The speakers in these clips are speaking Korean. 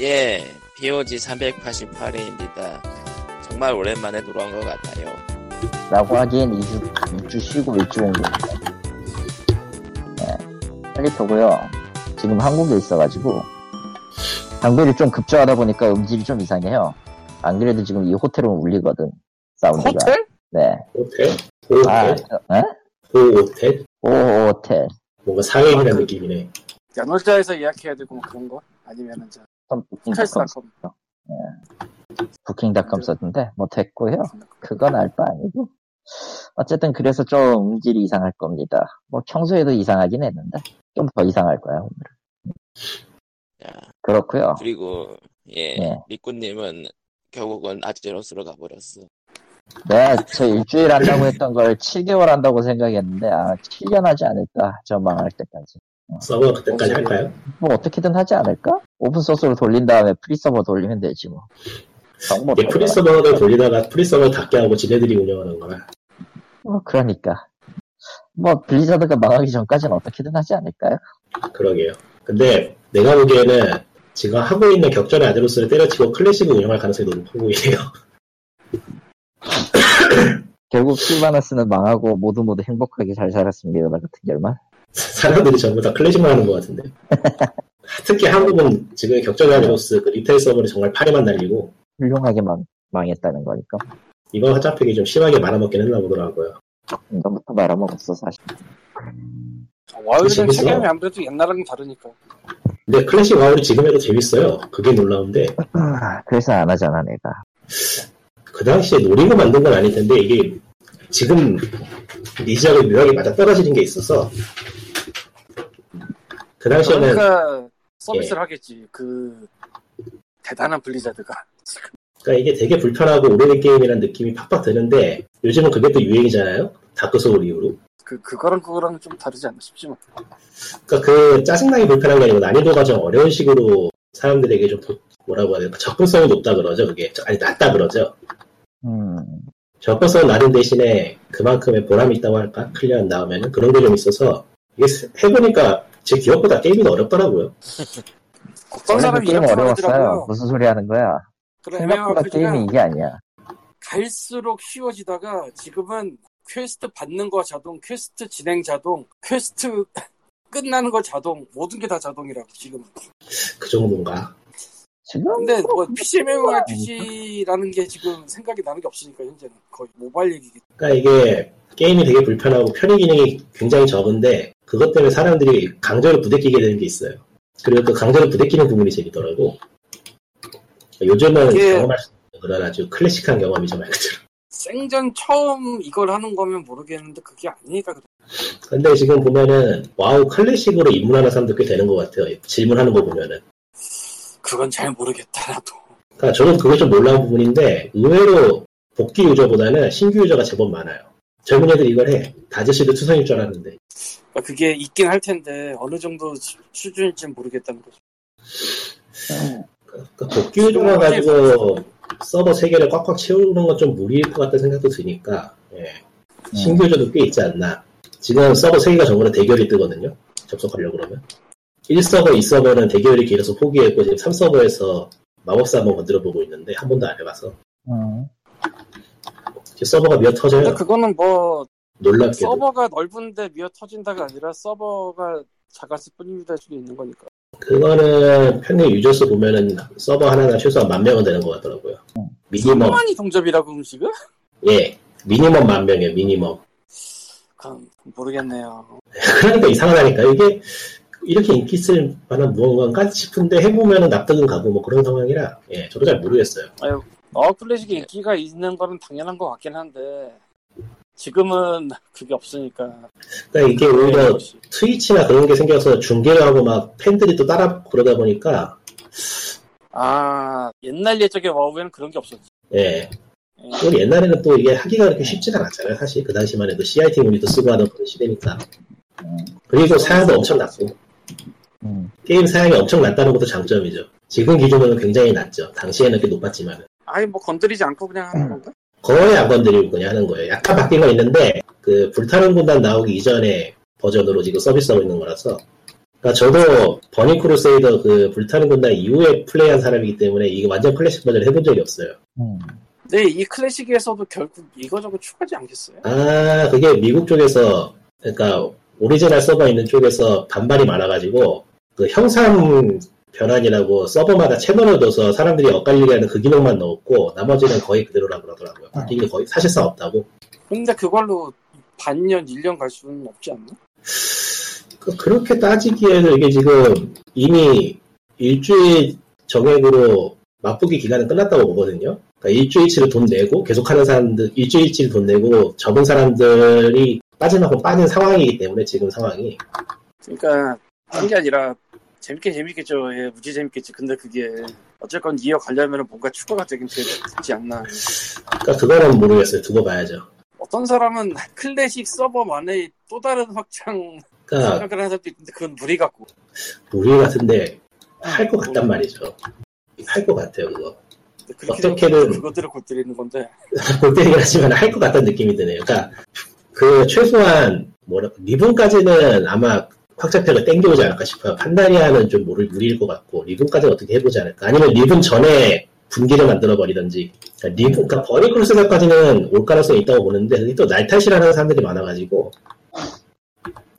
예, POG 388회입니다. 정말 오랜만에 돌아온 것 같아요. 라고 하기엔 2주, 2주 쉬고 일주 온 겁니다. 네. 빨리 켜고요. 지금 한국에 있어가지고, 장비를 좀 급조하다 보니까 음질이 좀 이상해요. 안 그래도 지금 이 호텔은 울리거든. 사운드가. 호텔? 네. 호텔? 호텔? 아, 에? 호텔? 오, 호텔. 뭔가 상해이라는 아, 그- 느낌이네. 연월자에서 예약해야 되고 뭐 그런 거? 아니면은 저좀 부킹닷컴, 헬스닷컴 부킹닷컴 썼는데, 뭐 됐고요. 그건 알 바 아니고. 어쨌든 그래서 좀 음질이 이상할 겁니다. 뭐 평소에도 이상하긴 했는데, 좀 더 이상할 거야, 오늘은. 자, 그렇고요 그리고, 예, 네. 리꾸님은 결국은 아제로스로 가버렸어. 네, 저 일주일 한다고 했던 걸 7개월 한다고 생각했는데, 아, 7년 하지 않을까, 저 망할 때까지. 서버 그때까지 할까요? 뭐, 어떻게든 하지 않을까? 오픈소스로 돌린 다음에 free 서버 돌리면 되지, 뭐. 이게 free 서버를 돌리다가 free 서버를 닫게 하고 지네들이 운영하는 거라. 뭐, 그러니까. 뭐, 블리자드가 망하기 전까지는 어떻게든 하지 않을까요? 그러게요. 근데 내가 보기에는 지금 하고 있는 격전의 아제로스를 때려치고 클래식을 운영할 가능성이 높아 보이네요. 결국 실바나스는 망하고 모두 모두 행복하게 잘 살았습니다. 같은 결말. 사람들이 전부 다 클래식만 하는 것 같은데. 특히 한국은 지금 격전의 아제로스 그 retail 서버를 정말 파리만 날리고 훌륭하게 망, 망했다는 거니까. 이번 확장팩이 좀 심하게 말아먹긴 했나 보더라고요. 이전부터 말아먹었어, 사실. 재밌어. 체감이 아무래도 옛날하고는 다르니까 근데 클래식 와우가 지금 해도 재밌어요. 그게 놀라운데 아, 그래서 안 하잖아, 내가. 그 당시에 노리고 만든 건 아닐 텐데 이게 지금 리즈하고 묘하게 맞아 떨어지는 게 있어서 그 당시에는 그러니까 서비스를 하겠지 그 대단한 블리자드가 지금 그러니까 이게 되게 불편하고 오래된 게임이라는 느낌이 팍팍 드는데 요즘은 그게 또 유행이잖아요. 다크 소울 이후로. 그 그거랑 그거랑 좀 다르지 않나 싶지만 그러니까 그 짜증나게 불편한 게 아니고 난이도가 좀 어려운 식으로 사람들에게 좀 도- 뭐라고 해야 될까 접근성이 높다 그러죠. 그게 아니 낮다 그러죠. 음, 접근성 낮은 대신에 그만큼의 보람이 있다고 할까? 클리어한 다음에는 그런 게 좀 있어서 이게 해보니까 제 기억보다 게임이 더 어렵더라고요. 어떤 원래도 사람이 게임 어려웠어요. 무슨 소리 하는 거야? 생각보다 게임이 이게 아니야. 갈수록 쉬워지다가 지금은 퀘스트 받는 거 자동 퀘스트 진행 자동 퀘스트 끝나는 거 자동 모든 게 다 자동이라고 지금은 그 정도인가. 지금 근데 뭐 PC MMORPG라는 게 지금 생각이 나는 게 없으니까 현재는 거의 모바일 얘기기 그러니까 이게 게임이 되게 불편하고 편의 기능이 굉장히 적은데 그것 때문에 사람들이 강제로 부대끼게 되는 게 있어요. 그리고 또 강제로 부대끼는 부분이 재밌더라고. 요즘은 이게- 경험할 수 없는 그런 아주 클래식한 경험이죠 말 그대로. 생전 처음 이걸 하는 거면 모르겠는데 그게 아니니까 그래. 근데 지금 보면은 와우 클래식으로 입문하는 사람도 꽤 되는 것 같아요. 질문하는 거 보면은. 그건 잘 모르겠다 나도 그러니까 저는 그게 좀 놀라운 부분인데 의외로 복귀 유저보다는 신규 유저가 제법 많아요. 젊은 애들 이걸 해. 다저씨도 투성일 줄 알았는데. 그러니까 그게 있긴 할 텐데 어느 정도 수- 수준일지 는 모르겠다는 거죠 그러니까 복귀 유저가 가지고 서버 세 개를 꽉꽉 채우는 건 좀 무리일 것 같다는 생각도 드니까 예. 신규 유저도 꽤 있지 않나. 지금 서버 세 개가 전부 다 대결이 뜨거든요. 접속하려고 그러면. 1서버, 2서버는 대결이 길어서 포기했고 지금 3서버에서 마법사 한번 건드려 보고 있는데 한 번도 안 해봐서 음, 서버가 미어 터져요. 근데 그거는 뭐 놀랍게도. 서버가 넓은데 미어 터진다가 아니라 서버가 작았을 뿐입니다 수도 있는 거니까 그거는 평균 유저수 보면은 서버 하나가 최소한 만 명은 되는 것 같더라고요. 미니멈, 서버만이 동접이라고 음식은? 예. 미니멈 만 명이에요, 미니멈. 그건 모르겠네요 그러니까 이상하다니까. 이게 이렇게 인기 있을 만한 무언가인가 싶은데 해보면은 납득은 가고 뭐 그런 상황이라, 예, 저도 잘 모르겠어요. 어 클래식이 인기가 있는 거는 당연한 것 같긴 한데 지금은 그게 없으니까 그러니까 이게 오히려 트위치나 그런 게 생겨서 중계를 하고 막 팬들이 또 따라 그러다 보니까, 아 옛날 예적의 와우에는 그런 게 없었지 예. 예. 또 옛날에는 또 이게 하기가 그렇게 쉽지가 않았잖아요, 사실. 그 당시만 해도 CRT 모니터 쓰고 하던 그런 시대니까. 그리고 사양도 엄청 낮고. 음. 게임 사양이 엄청 낮다는 것도 장점이죠. 지금 기준으로는 굉장히 낮죠. 당시에는 꽤 높았지만. 아니 뭐 건드리지 않고 그냥 하는 건가? 거의 안 건드리고 그냥 하는 거예요. 약간 바뀐 건 있는데, 그, 불타는 군단 나오기 이전에 버전으로 지금 서비스하고 있는 거라서, 그러니까 저도 버닝 크루세이더 그 불타는 군단 이후에 플레이한 사람이기 때문에 이게 완전 클래식 버전을 해본 적이 없어요. 음. 근데 이 클래식에서도 결국 이거저거 추가하지 않겠어요? 아, 그게 미국 쪽에서, 그러니까 오리지널 서버 있는 쪽에서 반발이 많아가지고, 그 형상 변환이라고 서버마다 채널을 둬서 사람들이 엇갈리게 하는 그 기능만 넣었고, 나머지는 거의 그대로라 그러더라고요. 바뀐 게 거의 사실상 없다고. 근데 그걸로 반년, 1년 갈 수는 없지 않나? 그, 그렇게 따지기에는 이게 지금 이미 일주일 정액으로 맛보기 기간은 끝났다고 보거든요. 그러니까 일주일치를 돈 내고 계속하는 사람들 일주일치를 돈 내고 접은 사람들이 빠지만큼 빠진 상황이기 때문에 지금 상황이 그러니까 한 게 아니라 재밌게 재밌겠죠. 예, 무지 재밌겠지. 근데 그게 어쨌건 이어가려면 뭔가 추가가 되긴 되- 되지 않나. 그러니까 그거는 모르겠어요. 두고 봐야죠. 어떤 사람은 클래식 서버만의 또 다른 확장 그러니까 생각을 하는 사람도 있는데 그건 무리 같고. 우리 같은데 할 것 같단 말이죠. 할 것 같아요 그거. 어떻게든- 그것들을 곧들이는 건데. 볼 때긴 하지만 할 것 같다는 느낌이 드네요. 그러니까 그 최소한 뭐라 리븐까지는 아마 확장팩을 땡겨오지 않을까 싶어요. 판다리아는 좀 무리, 무리일 것 같고 리븐까지는 어떻게 해보지 않을까. 아니면 리븐 전에 분기를 만들어 버리던지. 그러니까 리븐, 그러니까 버니 크루스까지는 올 가능성이 있다고 보는데 또 날탓이라는 사람들이 많아가지고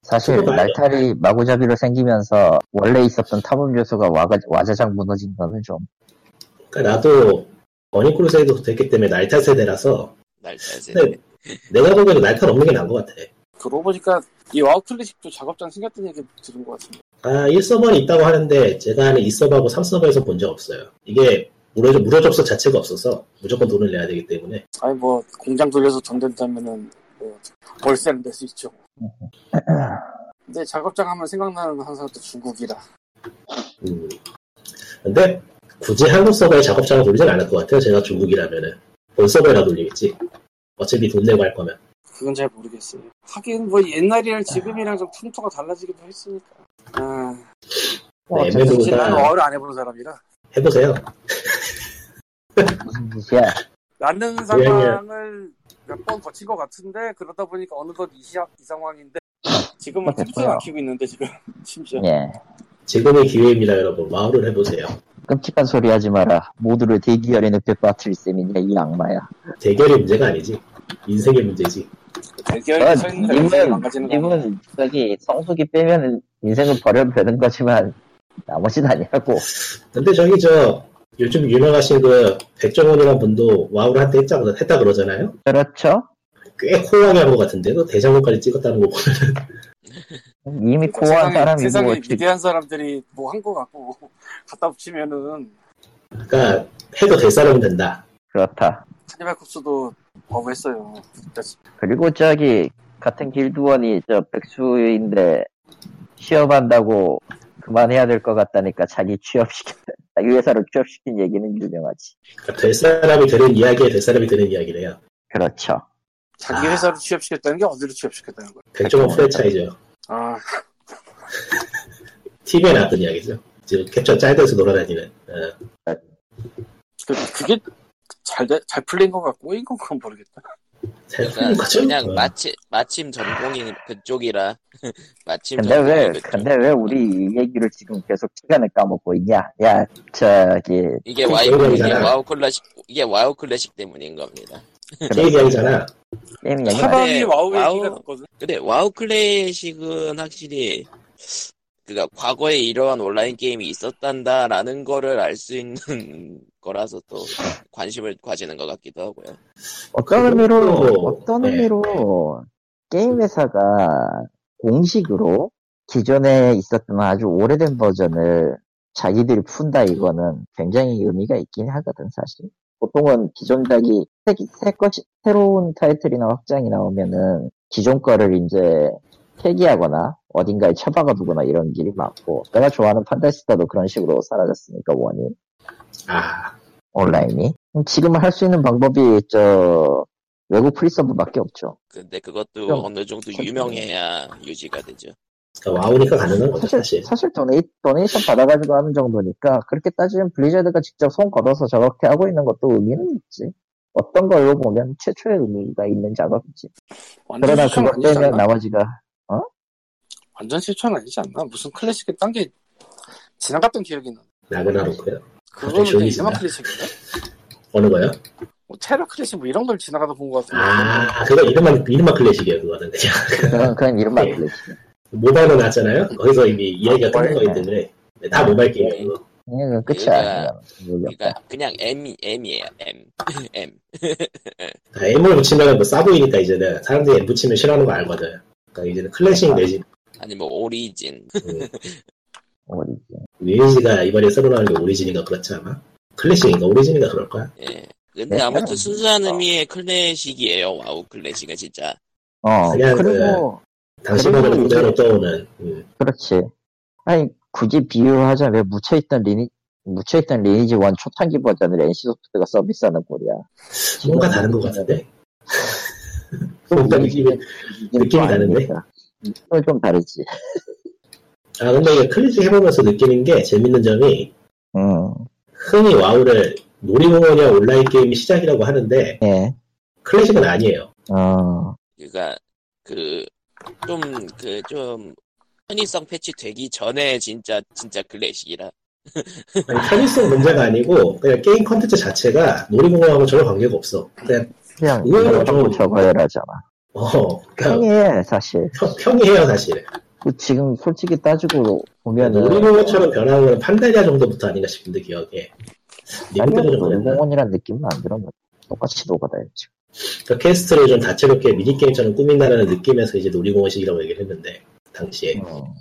사실. 날탈이 마구잡이로 생기면서 원래 있었던 탐험 요소가 와가, 와자작 무너진 거는 좀 그러니까 나도 Burning Crusade에도 됐기 때문에 날탈 세대라서 날탈 세대. 네. 내가 보기에는 날탈 없는 게 나은 것 같아. 그러고 보니까 이 와우 클래식도 작업장 생겼다는 얘기 들은 것 같은데. 아, 1서버는 있다고 하는데, 제가 아는 2서버하고 3서버에서 본 적 없어요. 이게, 무료, 무료 접속 자체가 없어서, 무조건 돈을 내야 되기 때문에. 아니 뭐 공장 돌려서 돈 된다면은 뭐 월세는 낼 수 있죠. 근데 작업장 하면 생각나는 항상 또 중국이라. 음. 근데, 굳이 한국 서버에 작업장을 돌리진 않을 것 같아요. 제가 중국이라면은. 본 서버에다 돌리겠지. 어차피 돈 내고 할 거면. 그건 잘 모르겠어요. 하긴 뭐 옛날이랑 지금이랑 좀 풍토가 달라지기도 했으니까. 아, 뭐 네, 사실 나는 MMO보다 와우를 안 해보는 사람이라. 해보세요. 무슨 짓이야 나는 상황을 몇 번 거친 것 같은데 그러다 보니까 어느덧 이, 시, 이 상황인데 지금은 됐어요. 틈새 막히고 있는데 지금 심지어 예 지금의 기회입니다, 여러분. 마을을 해보세요. 끔찍한 소리 하지 마라 모두를 대기열에 늪에 빠뜨릴 셈이냐 이 악마야 대결이 문제가 아니지. 인생의 문제지. 대결에 어, 서 있는 님은 님은 저기 성수기 빼면 인생을 버려도 되는 거지만 나머지는 아니라고 근데 저기 저, 요즘 유명하신 그, 백종원이라는 분도 와우를 한때 했자, 했다 그러잖아요? 그렇죠 꽤 core하게 한 것 같은데, 그 대장군까지 찍었다는 거 보면. 이미 core한 세상에, 사람이고 세상에 뭐 위대한 사람들이 뭐 한 거 같고 갖다 붙이면은 그러니까 해도 될 사람은 된다. 그렇다 Cannibal Corpse도 와우했어요. 그리고 저기 같은 길드원이 저 백수인데 취업한다고 그만해야 될 것 같다니까 자기 취업시킨 자기 회사로 취업시킨 얘기는 유명하지 그러니까 될 사람이 되는 이야기에 될 사람이 되는 이야기래요. 그렇죠 자기 아. 회사로 취업시켰다는 게 어디로 취업시켰다는 거야? 백종원 프랜차이즈요. 아, TV에 나왔던 이야기죠. 지금 캡처 짤돼서 돌아다니는. 어. 그, 그게 잘, 돼- 잘 풀린 것 같고 꼬인 건가 모르겠다. 잘 풀린 그러니까? 그냥 어. 마침 마침 전공이 그쪽이라 마침 근데 왜 그쪽. 근데 왜 우리 이 얘기를 지금 계속 시간을 까먹고 있냐 야 저기 이게 그 와우 이게. 와우 클래식 이게 와우 클래식 때문인 겁니다. 게임 이야기잖아. 게임 얘기 차- 차밤이 네, 와우. 얘기가 났거든. 근데 와우 클래식은 확실히 그니까 과거에 이러한 온라인 게임이 있었단다라는 거를 알 수 있는 거라서 또 관심을 가지는 것 같기도 하고요. 어떤 의미로 어떤 네. 의미로 게임 회사가 공식으로 기존에 있었던 아주 오래된 버전을 자기들이 푼다 이거는 굉장히 의미가 있긴 하거든 사실. 보통은 기존 작이 새, 새 것이, 새로운 타이틀이나 확장이 나오면은 기존 거를 이제 폐기하거나 어딘가에 처박아 두거나 이런 길이 많고 내가 좋아하는 판타시스타도 그런 식으로 사라졌으니까 원이 아, 온라인이 그럼 지금 할 수 있는 방법이 저 외국 free server밖에 없죠. 근데 그것도 좀 어느 정도 좀- 유명해야 유지가 되죠. 그러니까 와우니까 가능한 거죠, 사실 사실. 사실 dona-, donation 받아가지고 하는 정도니까 그렇게 따지면 블리자드가 직접 손 걷어서 저렇게 하고 있는 것도 의미는 있지. 어떤 걸로 보면 최초의 의미가 있는 작업이지. 그러나 그것 않나? 나머지가 완전 실천 아니지 않나? 무슨 클래식에 딴 게 지나갔던 기억이 나. 라그나로크요. 그거는 그냥 지나. 클래식인가? 어느 거요? 뭐 테러 클래식 뭐 이런 걸 지나가다 본 것 같은데. 아, 그거 이름만, 이름만 클래식이에요, 그거는. 그냥. 그건 이름만 네. 불렀지. 모바일로 나왔잖아요? 거기서 이미 이야기가 끝난? 거기 때문에. 네, 다 모바일 게임이에요, 그거. 그냥 끝이야. 그러니까- 그냥. 의미 없다. 그러니까 그냥 M M이에요 M M 다 M을 붙이면 뭐 싸보이니까 이제는 사람들이 M 붙이면 싫어하는 거 알거든. 그러니까 이제는 클래식 내지, 아니 뭐 오리진 음, 어디지? 리니지가 이번에 새로 나온 게 오리진인가 그렇지 아마? 클래식인가 오리진인가 그럴 거야. 예 근데 네, 아무튼 순수한 어. 의미의 클래식이에요 와우 클래식은 진짜 어, 그냥 그리고, 당시 그리고 보면 이제- 그대로 떠오는, 음, 그렇지. 아니, 굳이 비유하자면 묻혀있던 리니, 묻혀있던 리니지 원 초창기 버전을 NC소프트가 서비스하는 꼴이야. 뭔가 다른 것 같은데? 뭔가 느낌이, 느낌이 다른데? 그건 좀 다르지. 아, 근데 이게 클래식 해보면서 느끼는 게 재밌는 점이, 음, 흔히 와우를 놀이공원이나 온라인 게임이 시작이라고 하는데, 예. 클래식은 아니에요. 어, 그러니까 그 좀 그 좀 편의성 패치 되기 전에 진짜 진짜 클래식이라 아니, 편의성 문제가 아니고, 그냥 게임 컨텐츠 자체가 놀이공원하고 전혀 관계가 없어. 그냥, 그냥 의외로 이거 좀- 저거 해라잖아. 어, 그냥 평이해, 사실. 평, 평이해요, 사실. 그 지금 솔직히 따지고 보면은, 놀이공원처럼 변한 건 판다리아 정도부터 아닌가 싶은데, 기억에. 놀이공원이란 느낌은 안 들어. 뭐 똑같이 녹아다녔지. 그 캐스트를 좀 다채롭게 미니게임처럼 꾸민다는 느낌에서 이제 놀이공원식이라고 얘기를 했는데, 당시에. 어.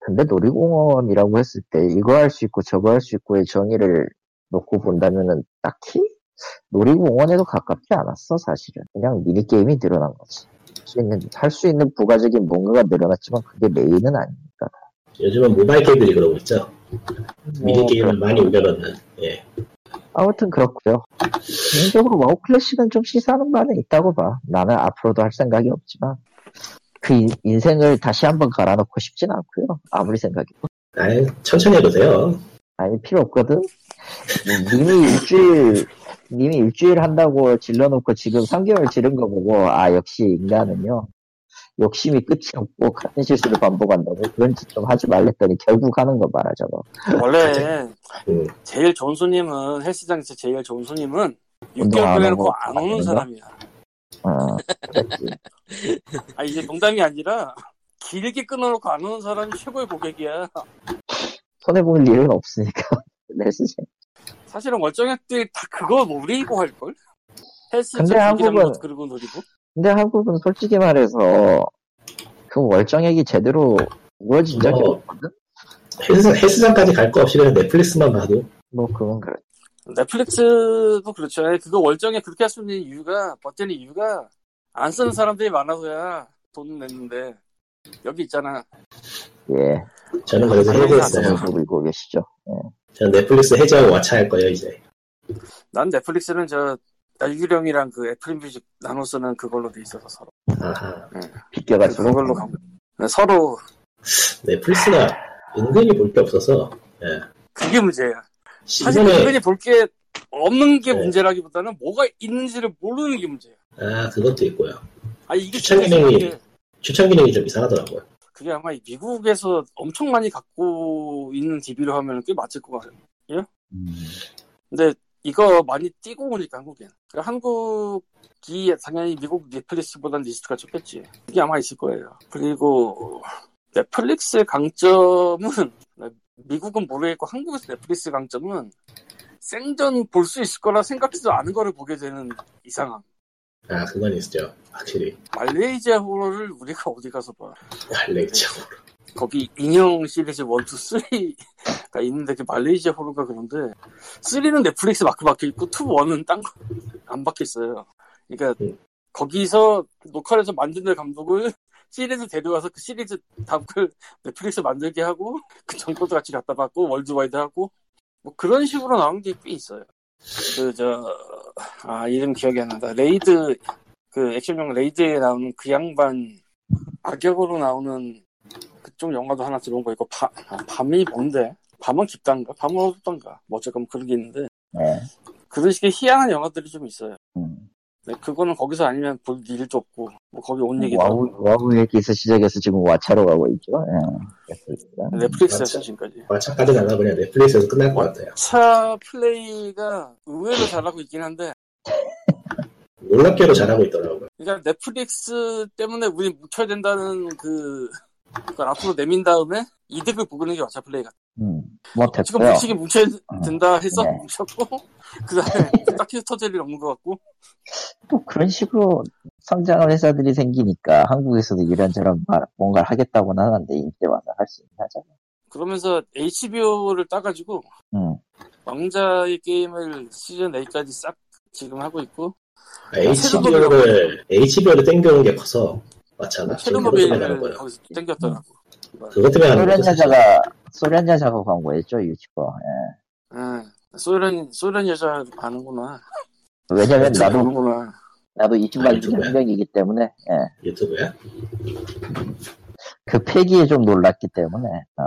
근데 놀이공원이라고 했을 때 이거 할 수 있고 저거 할 수 있고의 정의를 놓고 본다면은 딱히 놀이공원에도 가깝지 않았어 사실은 그냥 미니게임이 늘어난 거지 할수 있는 부가적인 뭔가가 늘어났지만 그게 메인은 아니니까 요즘은 모바일 게임들이 그러고 있죠. 뭐, 미니게임을 많이 우겨넣는, 예. 아무튼 그렇고요 개인적으로 와우 클래식은 좀 시사하는 바는 있다고 봐 나는 앞으로도 할 생각이 없지만 그 인- 인생을 다시 한번 갈아넣고 싶진 않고요 아무리 생각해도 아예 천천히 해도 돼요. 아니 필요 없거든. 님이 일주일 님이 일주일 한다고 질러놓고 지금 3개월 지른 거 보고 아 역시 인간은요 욕심이 끝이 없고 같은 실수를 반복한다고 그런 짓 좀 하지 말랬더니 결국 하는 거 봐라 저거. 원래 음. 제일 좋은 손님은 헬스장에서 제일 좋은 손님은 운동 6개월 안 보내놓고 하고 안 안 오는 사람이야. 어, 그랬지. 아 이게 농담이 아니라 길게 끊어놓고 안 오는 사람이 최고의 고객이야. 손해 볼 일은 없으니까 헬스장. 사실은 월정액들이 다 그거 노리고 할 걸? 헬스 근데 한국은- 그리고 노리고 근데 한국은 솔직히 말해서 그 월정액이 제대로 이루어진 적이 어. 없거든. 헬스장, 헬스장까지 갈 거 없이 그냥 넷플릭스만 봐도 뭐 그건 그래. 넷플릭스도 그렇죠. 그거 월정액 그렇게 할 수 있는 이유가 버티는 이유가 안 쓰는 사람들이 많아서야 돈 냈는데 여기 있잖아. 예. 저는 그래서 해제했어요. 사람은 부고 계시죠. 저는 넷플릭스 해제하고 왓챠 할 거예요 이제. 난 넷플릭스는 저 유령이랑 그 애플 뮤직 나눠 쓰는 그걸로 돼 있어서 서로 아하. 비껴가지고. 그걸로 가고 서로 넷플릭스가 은근히 볼 게 없어서 예. 그게 문제야. 사실 은근히 볼 게 없는 게 네. 문제라기보다는 뭐가 있는지를 모르는 게 문제야. 아 그것도 있고요. 아 이게 추천 기능이- 추천 기능이 좀 이상하더라고요. 그게 아마 미국에서 엄청 많이 갖고 있는 DB로 하면 꽤 맞을 것 같아요. 음. 근데 이거 많이 뛰고 오니까 한국엔. 그러니까 한국이 당연히 미국 넷플릭스보다는 리스트가 좁겠지. 그게 아마 있을 거예요. 그리고 넷플릭스의 강점은 미국은 모르겠고 한국에서 넷플릭스 강점은 생전 볼 수 있을 거라 생각지도 않은 거를 보게 되는 이상함. 아 그건 있죠. 확실히 말레이시아 호러를 우리가 어디 가서 봐. 발레이처럼. 거기 인형 시리즈 1, 2, 3가 있는데 그 말레이시아 호러가 그런데 3는 넷플릭스 마크 박혀있고 2, 1은 딴 거 안 박혀있어요. 그러니까 음. 거기서 녹화해서 만드는 감독을 시리즈 데려와서 그 시리즈 다음 걸 넷플릭스 만들게 하고 그 정보도 같이 갖다 받고 worldwide 하고 뭐 그런 식으로 나온 게 꽤 있어요. 그 저 아 이름 기억이 안 난다. 레이드 그 액션용 레이드에 나오는 그 양반 악역으로 나오는 그쪽 영화도 하나 들어온 거 있고 바, 아, 밤이 뭔데? 밤은 깊단가? 밤은 어둡단가? 뭐 어쨌건 그런 게 있는데 네. 그런 식의 희한한 영화들이 좀 있어요. 음. 네, 그거는 거기서 아니면 볼 일도 없고 뭐 거기 온 얘기도 와우, 없고. 와우 얘기에서 시작해서 지금 왓챠로 가고 있죠. 예. 넷플릭스에서 맞죠. 지금까지 왓챠까지 나가 그냥 넷플릭스에서 끝날 것 같아요. 왓챠 플레이가 의외로 잘하고 있긴 한데 놀랍게도 잘하고 있더라고요. 그러니까 넷플릭스 때문에 우리 묵혀야 된다는 그 그걸 앞으로 내민 다음에 이득을 보는 게 왓챠 플레이 같아. 음, 뭐 지금 됐고요. 묵히기 묵혀야 된다 해서 네. 묵혔고 그 다음에 딱히 흩어질 일 없는 것 같고 또 그런 식으로 성장한 회사들이 생기니까 한국에서도 이런저런 말- 뭔가를 하겠다고는 하는데 이때 와서 할수 있긴 하잖아. 그러면서 HBO를 따가지고 음. 왕자의 게임을 시즌 8까지 싹 지금 하고 있고 HBO를 HBO를 땡겨온 게 커서 하는 체르노빌을. 거기서 땡겼더라고. 그것 때문에 소련. 여자가 소련 여자가 광고했죠 유튜버. 예. 응. 소련 소련 여자 아는구나. 왜냐면 나도 아는구나. 나도 이쪽 아, 유튜브야? 한 명이기 때문에 예. 유튜브야? 그 패기에 좀 놀랐기 때문에 어.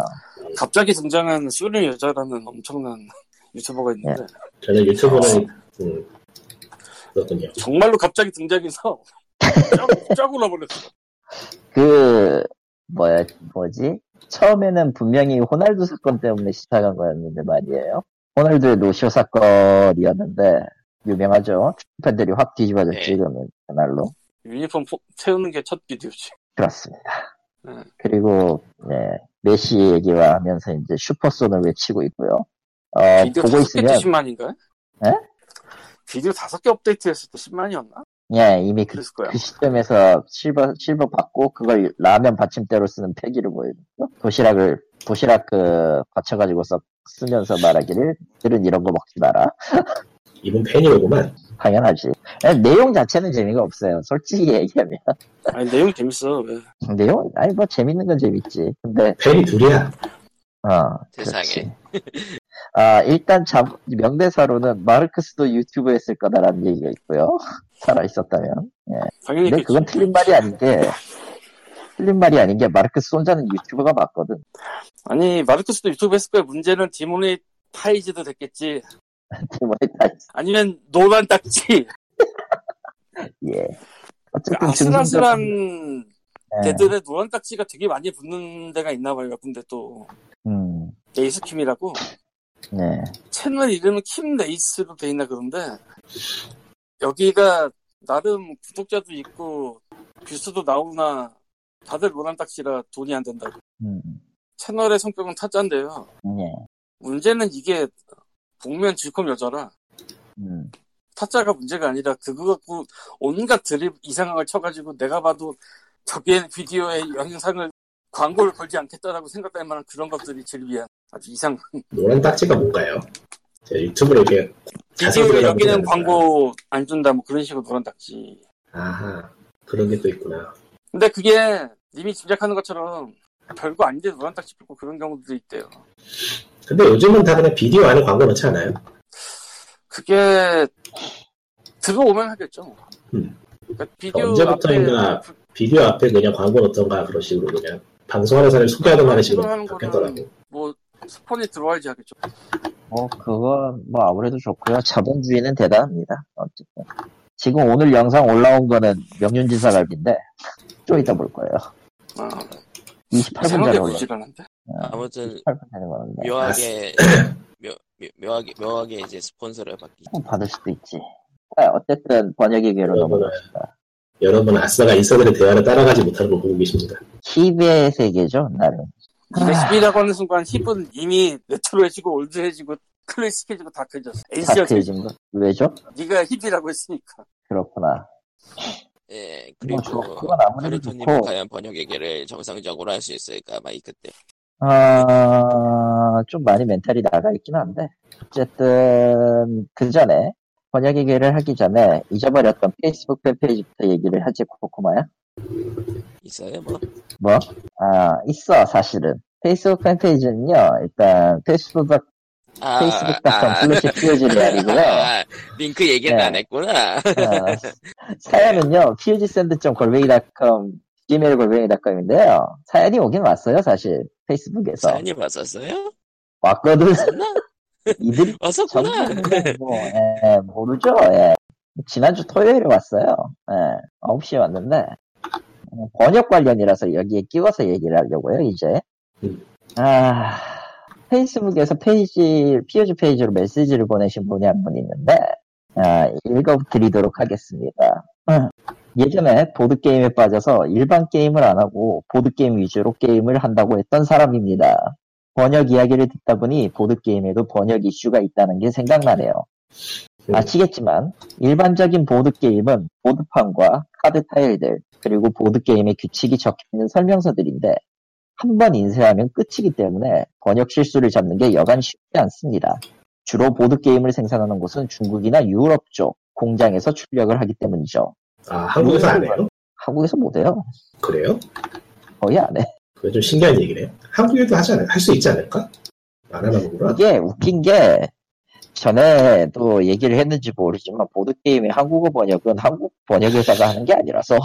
갑자기 등장한 소련 여자라는 엄청난 유튜버가 있는데 저는 유튜브는 음, 그렇군요. 정말로 갑자기 등장해서 쫙, 쫙 올라버렸어. 그 뭐야 뭐지 처음에는 분명히 호날두 사건 때문에 시작한 거였는데 말이에요. 호날두의 노쇼 사건이었는데 유명하죠. 팬들이 확 뒤집어졌지 네. 그러면 그날로 유니폼 포- 채우는 게 첫 비디오지. 그렇습니다. 네. 그리고 네 메시 얘기와 하면서 이제 슈퍼손을 외치고 있고요. 어, 비디오 보고 다섯 개 있으면 10만인가? 에? 비디오 다섯 개 업데이트했을 때 10만이었나? 예 이미 그, 거야. 그 시점에서 실버 실버 받고 그걸 라면 받침대로 쓰는 패기를 보여줬죠. 도시락을 도시락 그 받쳐가지고 써, 쓰면서 말하기를 들은 이런 거 먹지 마라. 이분 팬이오구만. 당연하지. 내용 자체는 재미가 없어요. 솔직히 얘기하면 아니 내용 재밌어. 왜? 내용 아니 뭐 재밌는 건 재밌지. 근데 팬이 둘이야. 어 세상에. 그렇지. 아 일단 자, 명대사로는 마르크스도 유튜브 했을 거다라는 얘기가 있고요. 살아 있었다면. 당연히 근데 그건 틀린 말이 아닌 게 틀린 말이 아닌 게 마르크스 혼자는 유튜버가 맞거든. 아니 마르크스도 유튜브 했을 거야. 문제는 디모니 타이즈도 됐겠지. 모네타이 아니면 노란 딱지. 예. 어쨌든 아슬아슬한 예. 데들의 노란 딱지가 되게 많이 붙는 데가 있나 봐요. 근데 또 음, 레이스 킴이라고 네. 채널 이름은 킴 레이스로 돼 있나 그런데 여기가 나름 구독자도 있고 뷰스도 나오나 다들 노란 딱지라 돈이 안 된다고. 음, 채널의 성격은 타짜인데요. 예. 문제는 이게 복면 질컴 여자라 음, 타짜가 문제가 아니라 그거 갖고 온갖 드립 이상한 걸 쳐가지고 내가 봐도 저기에 비디오에 영상을 광고를 걸지 않겠다라고 생각할 만한 그런 것들이 즐비한 아주 이상. 노란 딱지가 뭔가요? 제가 유튜브를 이렇게 들여다보지 여기는. 광고 안 준다 뭐 그런 식으로 노란 딱지. 아하 그런 게 또 있구나. 근데 그게 님이 짐작하는 것처럼 별거 아닌데 노란 딱지 붙고 그런 경우도 있대요. 근데 요즘은 다 그냥 비디오 안에 광고 넣지 않아요? 그게 들어오면 하겠죠. 음. 그러니까 비디오 언제부터인가 앞에 비디오 앞에 그냥 광고 넣던가 그런 식으로 그냥 방송하는 사람을 소개하던 하는 식으로 하는 바뀌었더라고. 뭐 스폰이 들어와야지 하겠죠. 뭐 그거 뭐 아무래도 좋고요. 자본주의는 대단합니다. 어쨌든 지금 오늘 영상 올라온 거는 명륜지사 갈비인데 좀 이따 볼 거예요. 아, 28분 이상하게 전에 올라. 아무튼 28분 전에 올랐네. 묘하게 묘, 묘, 묘하게 묘하게 이제 스폰서를 받기. 받을 수도 있지. 아, 어쨌든 번역의 괴로 여러분은- 넘어갑시다. 여러분 아싸가 인싸들의 대화를 따라가지 못하는 걸 보고 계십니다. hip의 세계죠, 나름. 네가 hip이라고 하는 순간 hip은 이미 레트로해지고 old해지고 클래식해지고 dark해졌어. NC가 dark해진 거. 왜죠? 네가 hip이라고 했으니까. 그렇구나. 예 뭐, 그리고 저- 그건 아무래도 좋고. 과연 번역에게를 정상적으로 할 수 있을까 마이크 때. 아, 좀 많이 멘탈이 나가 있긴 한데. 어쨌든, 그 전에, 번역의 괴를 하기 전에 잊어버렸던 페이스북 팬페이지부터 얘기를 하지, 코코마야? 있어요 뭐? 뭐? 아, 있어, 사실은. 페이스북 팬페이지는요, 일단, 페이스북, 아, 페이스북.com 슬래시 POG레알이고요. 아, 링크 얘기는 네. 안 했구나. 어, 사연은요, POGsend.골뱅이.com, gmail 골뱅이.com인데요. 사연이 오긴 왔어요, 사실. 페이스북에서. 사연이 왔었어요? 왔거든. 이들이 왔었구나. 뭐, 예, 모르죠, 예. 지난주 토요일에 왔어요. 예, 9시에 왔는데, 어, 번역 관련이라서 여기에 끼워서 얘기를 하려고요, 이제. 음. 아, 페이스북에서 페이지, POG 페이지로 메시지를 보내신 분이 한 분 있는데, 아, 읽어드리도록 하겠습니다. 음. 예전에 보드게임에 빠져서 일반 게임을 안 하고 보드게임 위주로 게임을 한다고 했던 사람입니다. 번역 이야기를 듣다 보니 보드게임에도 번역 이슈가 있다는 게 생각나네요. 음. 아시겠지만 일반적인 보드게임은 보드판과 카드 타일들 그리고 보드게임의 규칙이 적혀있는 설명서들인데 한 번 인쇄하면 끝이기 때문에 번역 실수를 잡는 게 여간 쉽지 않습니다. 주로 보드게임을 생산하는 곳은 중국이나 유럽 쪽 공장에서 출력을 하기 때문이죠. 아, 한국에서 안 해요? 한국에서 못 해요. 그래요? 거의 안 해. 그게 좀 신기한 얘기네요. 한국에도 하지 않을, 할수 있지 않을까? 안 하나 보구나. 이게 웃긴 게 전에도 얘기를 했는지 모르지만 보드게임의 한국어 번역은 한국 번역회사가 하는 게 아니라서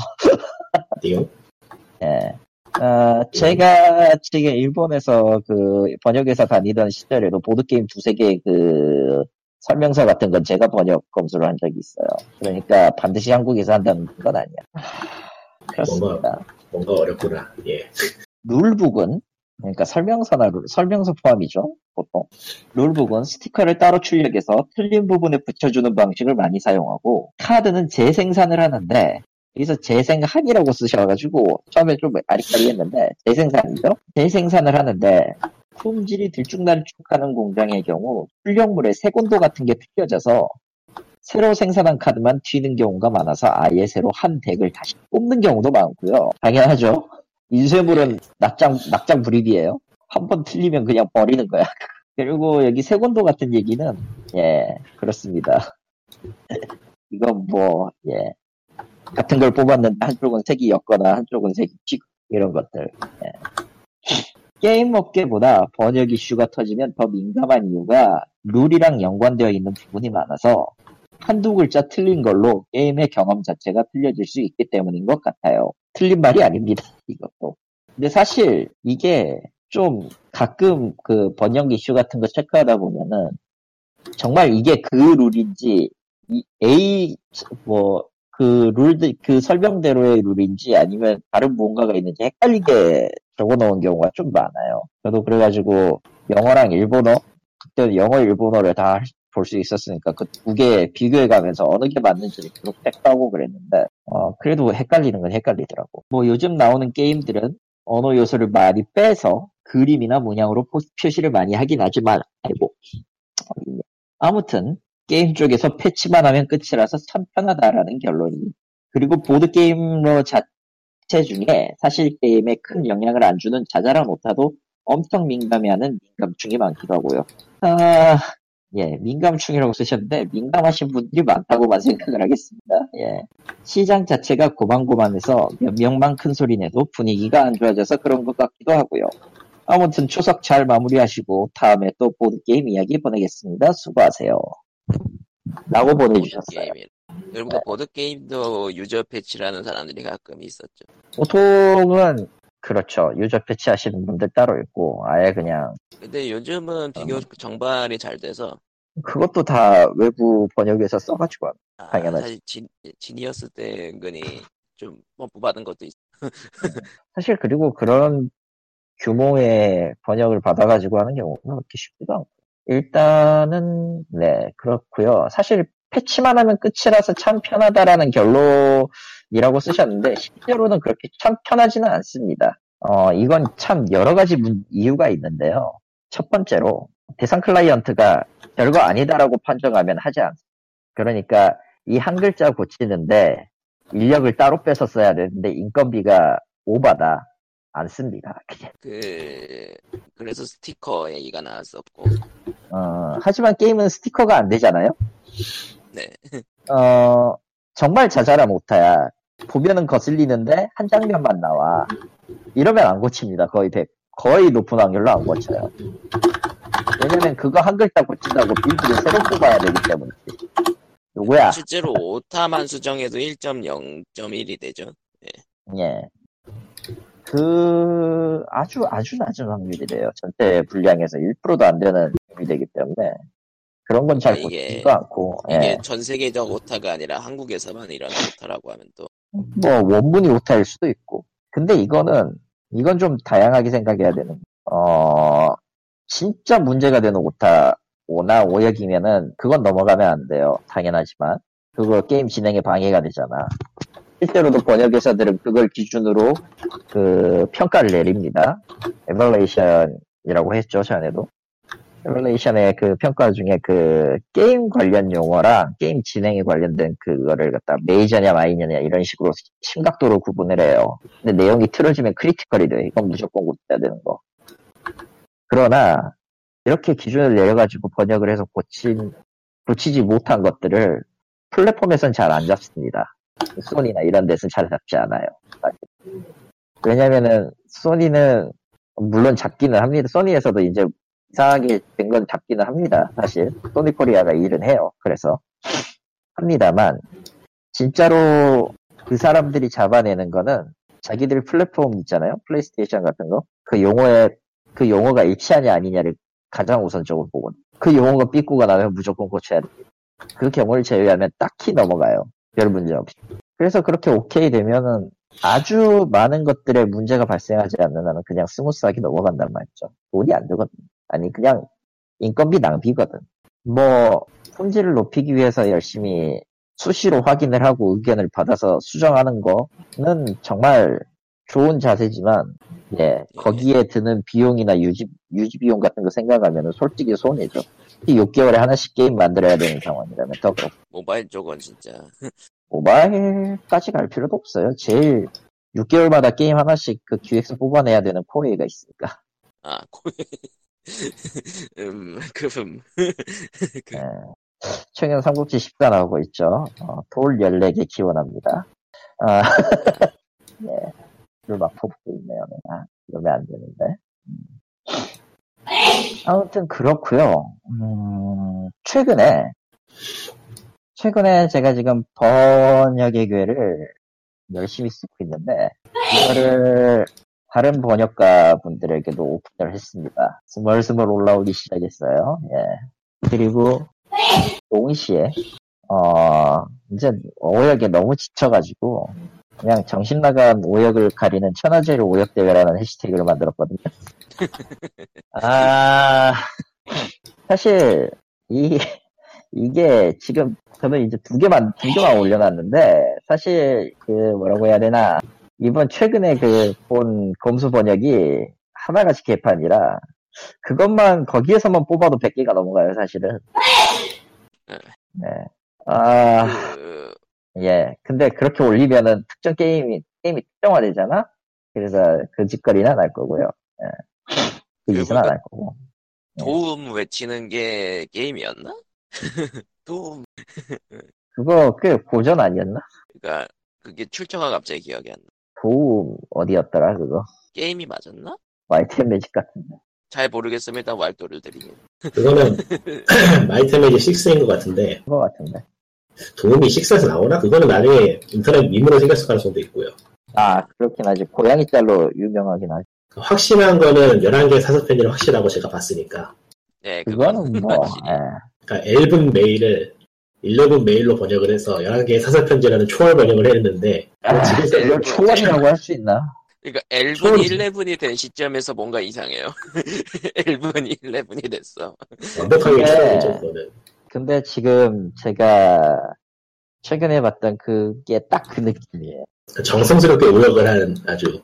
내용? 예. 어, 제가 지금 일본에서 그 번역회사 다니던 시절에도 보드게임 두세 개그 설명서 같은 건 제가 번역 검수를 한 적이 있어요. 그러니까 반드시 한국에서 한다는 건 아니야. 그렇습니다. 뭔가 어렵구나. 예. 룰북은 그러니까 설명서나 룰, 설명서 포함이죠 보통 룰북은 스티커를 따로 출력해서 틀린 부분에 붙여주는 방식을 많이 사용하고 카드는 재생산을 하는데 여기서 재생한이라고 쓰셔가지고 처음에 좀 아리까리했는데 재생산이죠 재생산을 하는데 품질이 들쭉날쭉 하는 공장의 경우 출력물에 색온도 같은 게 튀겨져서 새로 생산한 카드만 튀는 경우가 많아서 아예 새로 한 덱을 다시 뽑는 경우도 많고요 당연하죠 인쇄물은 낙장, 낙장 불입이에요. 한 번 틀리면 그냥 버리는 거야. 그리고 여기 색온도 같은 얘기는, 예, 그렇습니다. 이건 뭐, 예. 같은 걸 뽑았는데 한쪽은 색이 였거나 한쪽은 색이 찌고, 이런 것들. 예. 게임 업계보다 번역 이슈가 터지면 더 민감한 이유가 룰이랑 연관되어 있는 부분이 많아서 한두 글자 틀린 걸로 게임의 경험 자체가 틀려질 수 있기 때문인 것 같아요. 틀린 말이 아닙니다. 이것도. 근데 사실 이게 좀 가끔 그 번역 이슈 같은 거 체크하다 보면은 정말 이게 그 룰인지 이 A 뭐 그 룰들 그 설명대로의 룰인지 아니면 다른 무언가가 있는지 헷갈리게 적어 놓은 경우가 좀 많아요. 저도 그래가지고 영어랑 일본어 그때 영어 일본어를 다 볼 수 있었으니까 그 두 개 비교해 가면서 어느 게 맞는지를 계속 체크하고 그랬는데 어 그래도 헷갈리는 건 헷갈리더라고. 뭐 요즘 나오는 게임들은 언어 요소를 많이 빼서 그림이나 문양으로 포- 표시를 많이 하긴 하지만 아이고. 아무튼 게임 쪽에서 패치만 하면 끝이라서 참 편하다라는 결론이 그리고 보드게임러 자체 중에 사실 게임에 큰 영향을 안 주는 자잘한 오타도 엄청 민감해하는 민감충이 많기도 하고요. 아, 예, 민감충이라고 쓰셨는데 민감하신 분들이 많다고만 생각을 하겠습니다. 예. 시장 자체가 고만고만해서 몇 명만 큰 소리 내도 분위기가 안 좋아져서 그런 것 같기도 하고요. 아무튼 추석 잘 마무리하시고 다음에 또 보드게임 이야기 보내겠습니다. 수고하세요. 라고 보내주셨어요. 게임이. 그리고 보드 게임도 유저 패치라는 사람들이 가끔 있었죠. 보통은 그렇죠. 유저 패치 하시는 분들 따로 있고 아예 그냥 근데 요즘은 비교적 정발이 잘 돼서 그것도 다 외부 번역에서 써가지고. 아, 당연하지. 사실 진, 지니어스 때 은근히 좀 펌프 받은 것도 있어. 사실 그리고 그런 규모의 번역을 받아가지고 하는 경우는 그렇게 쉽지도 않고 일단은 네 그렇고요. 사실 패치만 하면 끝이라서 참 편하다라는 결론이라고 쓰셨는데 실제로는 그렇게 참 편하지는 않습니다. 어 이건 참 여러 가지 문- 이유가 있는데요. 첫 번째로 대상 클라이언트가 별거 아니다라고 판정하면 하지 않습니다. 그러니까 이 한 글자 고치는데 인력을 따로 빼서 써야 되는데 인건비가 오바다 안 씁니다. 그냥. 그 그래서 스티커 얘기가 나왔었고 어, 하지만 게임은 스티커가 안 되잖아요. 네 어, 정말 자잘한 오타야. 보면은 거슬리는데 한 장면만 나와. 이러면 안 고칩니다. 거의 100, 거의 높은 확률로 안 고쳐요. 왜냐면 그거 한 글자 고친다고 빌드를 새로 뽑아야 되기 때문에. 누구야? 실제로 오타만 수정해도 1.0.1이 되죠. 예. 그, 아주, 아주 낮은 확률이래요. 전체 분량에서 1%도 안 되는 확률이 되기 때문에. 그런 건잘 그러니까 이게- 보지도 않고, 이게 예. 전 세계적 오타가 아니라 한국에서만 이런 오타라고 하면 또 뭐, 원문이 오타일 수도 있고. 근데 이거는, 이건 좀 다양하게 생각해야 되는, 어, 진짜 문제가 되는 오타, 오나 오역이면은, 그건 넘어가면 안 돼요. 당연하지만. 그거 게임 진행에 방해가 되잖아. 실제로도 번역회사들은 그걸 기준으로 그 평가를 내립니다. evaluation이라고 했죠, 전에도. evaluation의 그 평가 중에 그 게임 관련 용어랑 게임 진행에 관련된 그거를 갖다 메이저냐 마이너냐 이런 식으로 심각도로 구분을 해요. 근데 내용이 틀어지면 critical이 돼. 이건 무조건 고쳐야 되는 거. 그러나 이렇게 기준을 내려가지고 번역을 해서 고친 고치지 못한 것들을 플랫폼에선 잘 안 잡습니다. 소니나 이런 데서는 잘 잡지 않아요. 왜냐면은 소니는 물론 잡기는 합니다. 소니에서도 이제 이상하게 된 건 잡기는 합니다. 사실 소니 코리아가 일은 해요. 그래서 합니다만 진짜로 그 사람들이 잡아내는 거는 자기들 플랫폼 있잖아요. 플레이스테이션 같은 거. 그 용어에 그 용어가 일치하냐 아니냐를 가장 우선적으로 보거든. 그 용어가 삐꾸가 나면 무조건 고쳐야 돼. 그 경우를 제외하면 딱히 넘어가요. 별 문제 없이. 그래서 그렇게 오케이 되면은 아주 많은 것들에 문제가 발생하지 않는 한은 그냥 smooth하게 넘어간단 말이죠. 돈이 안 들거든. 아니, 그냥 인건비 낭비거든. 뭐, 품질을 높이기 위해서 열심히 수시로 확인을 하고 의견을 받아서 수정하는 거는 정말 좋은 자세지만, 예, 거기에 드는 비용이나 유지, 유지 비용 같은 거 생각하면 솔직히 손해죠. 6개월에 하나씩 게임 만들어야 되는 상황이라면 더 그렇고. 모바일 쪽은 진짜 모바일까지 갈 필요도 없어요. 제일 6개월마다 게임 하나씩 그 기획서 뽑아내야 되는 코웨이가 있으니까. 아 고... 음 그럼 그, 예. 최근 삼국지 10가 나오고 있죠. 어, 돌 14개 기원합니다. 아, 네. 막 퍼붓고 있네요, 내가. 이러면 안 되는데. 음. 아무튼 그렇고요 음, 최근에, 최근에 제가 지금 번역의 괴를 열심히 쓰고 있는데, 이거를 다른 번역가 분들에게도 오픈을 했습니다. 스멀스멀 올라오기 시작했어요. 예. 그리고 동시에 어 이제 오역에 너무 지쳐가지고 그냥 정신 나간 오역을 가리는 천하제일 오역 대회라는 해시태그를 만들었거든요. 아 사실 이 이게 지금 저는 이제 두 개만 두 개만 올려놨는데 사실 그 뭐라고 해야 되나 이번 최근에 그 본 검수 번역이 하나같이 개판이라 그것만 거기에서만 뽑아도 100개가 넘어가요 사실은. 네. 아, 그, 예. 근데 그렇게 올리면은 특정 게임이, 게임이 특정화되잖아? 그래서 그 짓거리는 안 할 거고요. 예. 그 짓은 안 할 거고. 도움 외치는 게 게임이었나? 도움 그거 꽤 고전 아니었나? 그러니까 그게 출처가 갑자기 기억이 안 나. 도움 어디였더라 그거? 게임이 맞았나? Might and Magic 같은데. 잘 모르겠습니다. 왈도를 드리긴. 그거는 Might Magic 6인 것 같은데 그거 같은데. 도움이 6에서 나오나? 그거는 나중에 인터넷 밈으로 생겼을 가능성도 있고요. 아, 그렇긴 하지. 고양이 짤로 유명하긴 하지. 확실한 거는 11개 사서편이 확실하고 제가 봤으니까. 네, 그거는 뭐. 예. 그러니까 11 메일을 11 메일로 번역을 해서 11개의 사서편지라는 초월 번역을 했는데 아, 집에서 이걸 초월이라고 할 수 있나? 그러니까 소리. 11이 된 시점에서 뭔가 이상해요. L분 11이 됐어. 완벽하게 초월이죠, 그거는. 근데 지금 제가 최근에 봤던 그게 딱 그 느낌이에요. 정성스럽게 오역을 하는 아주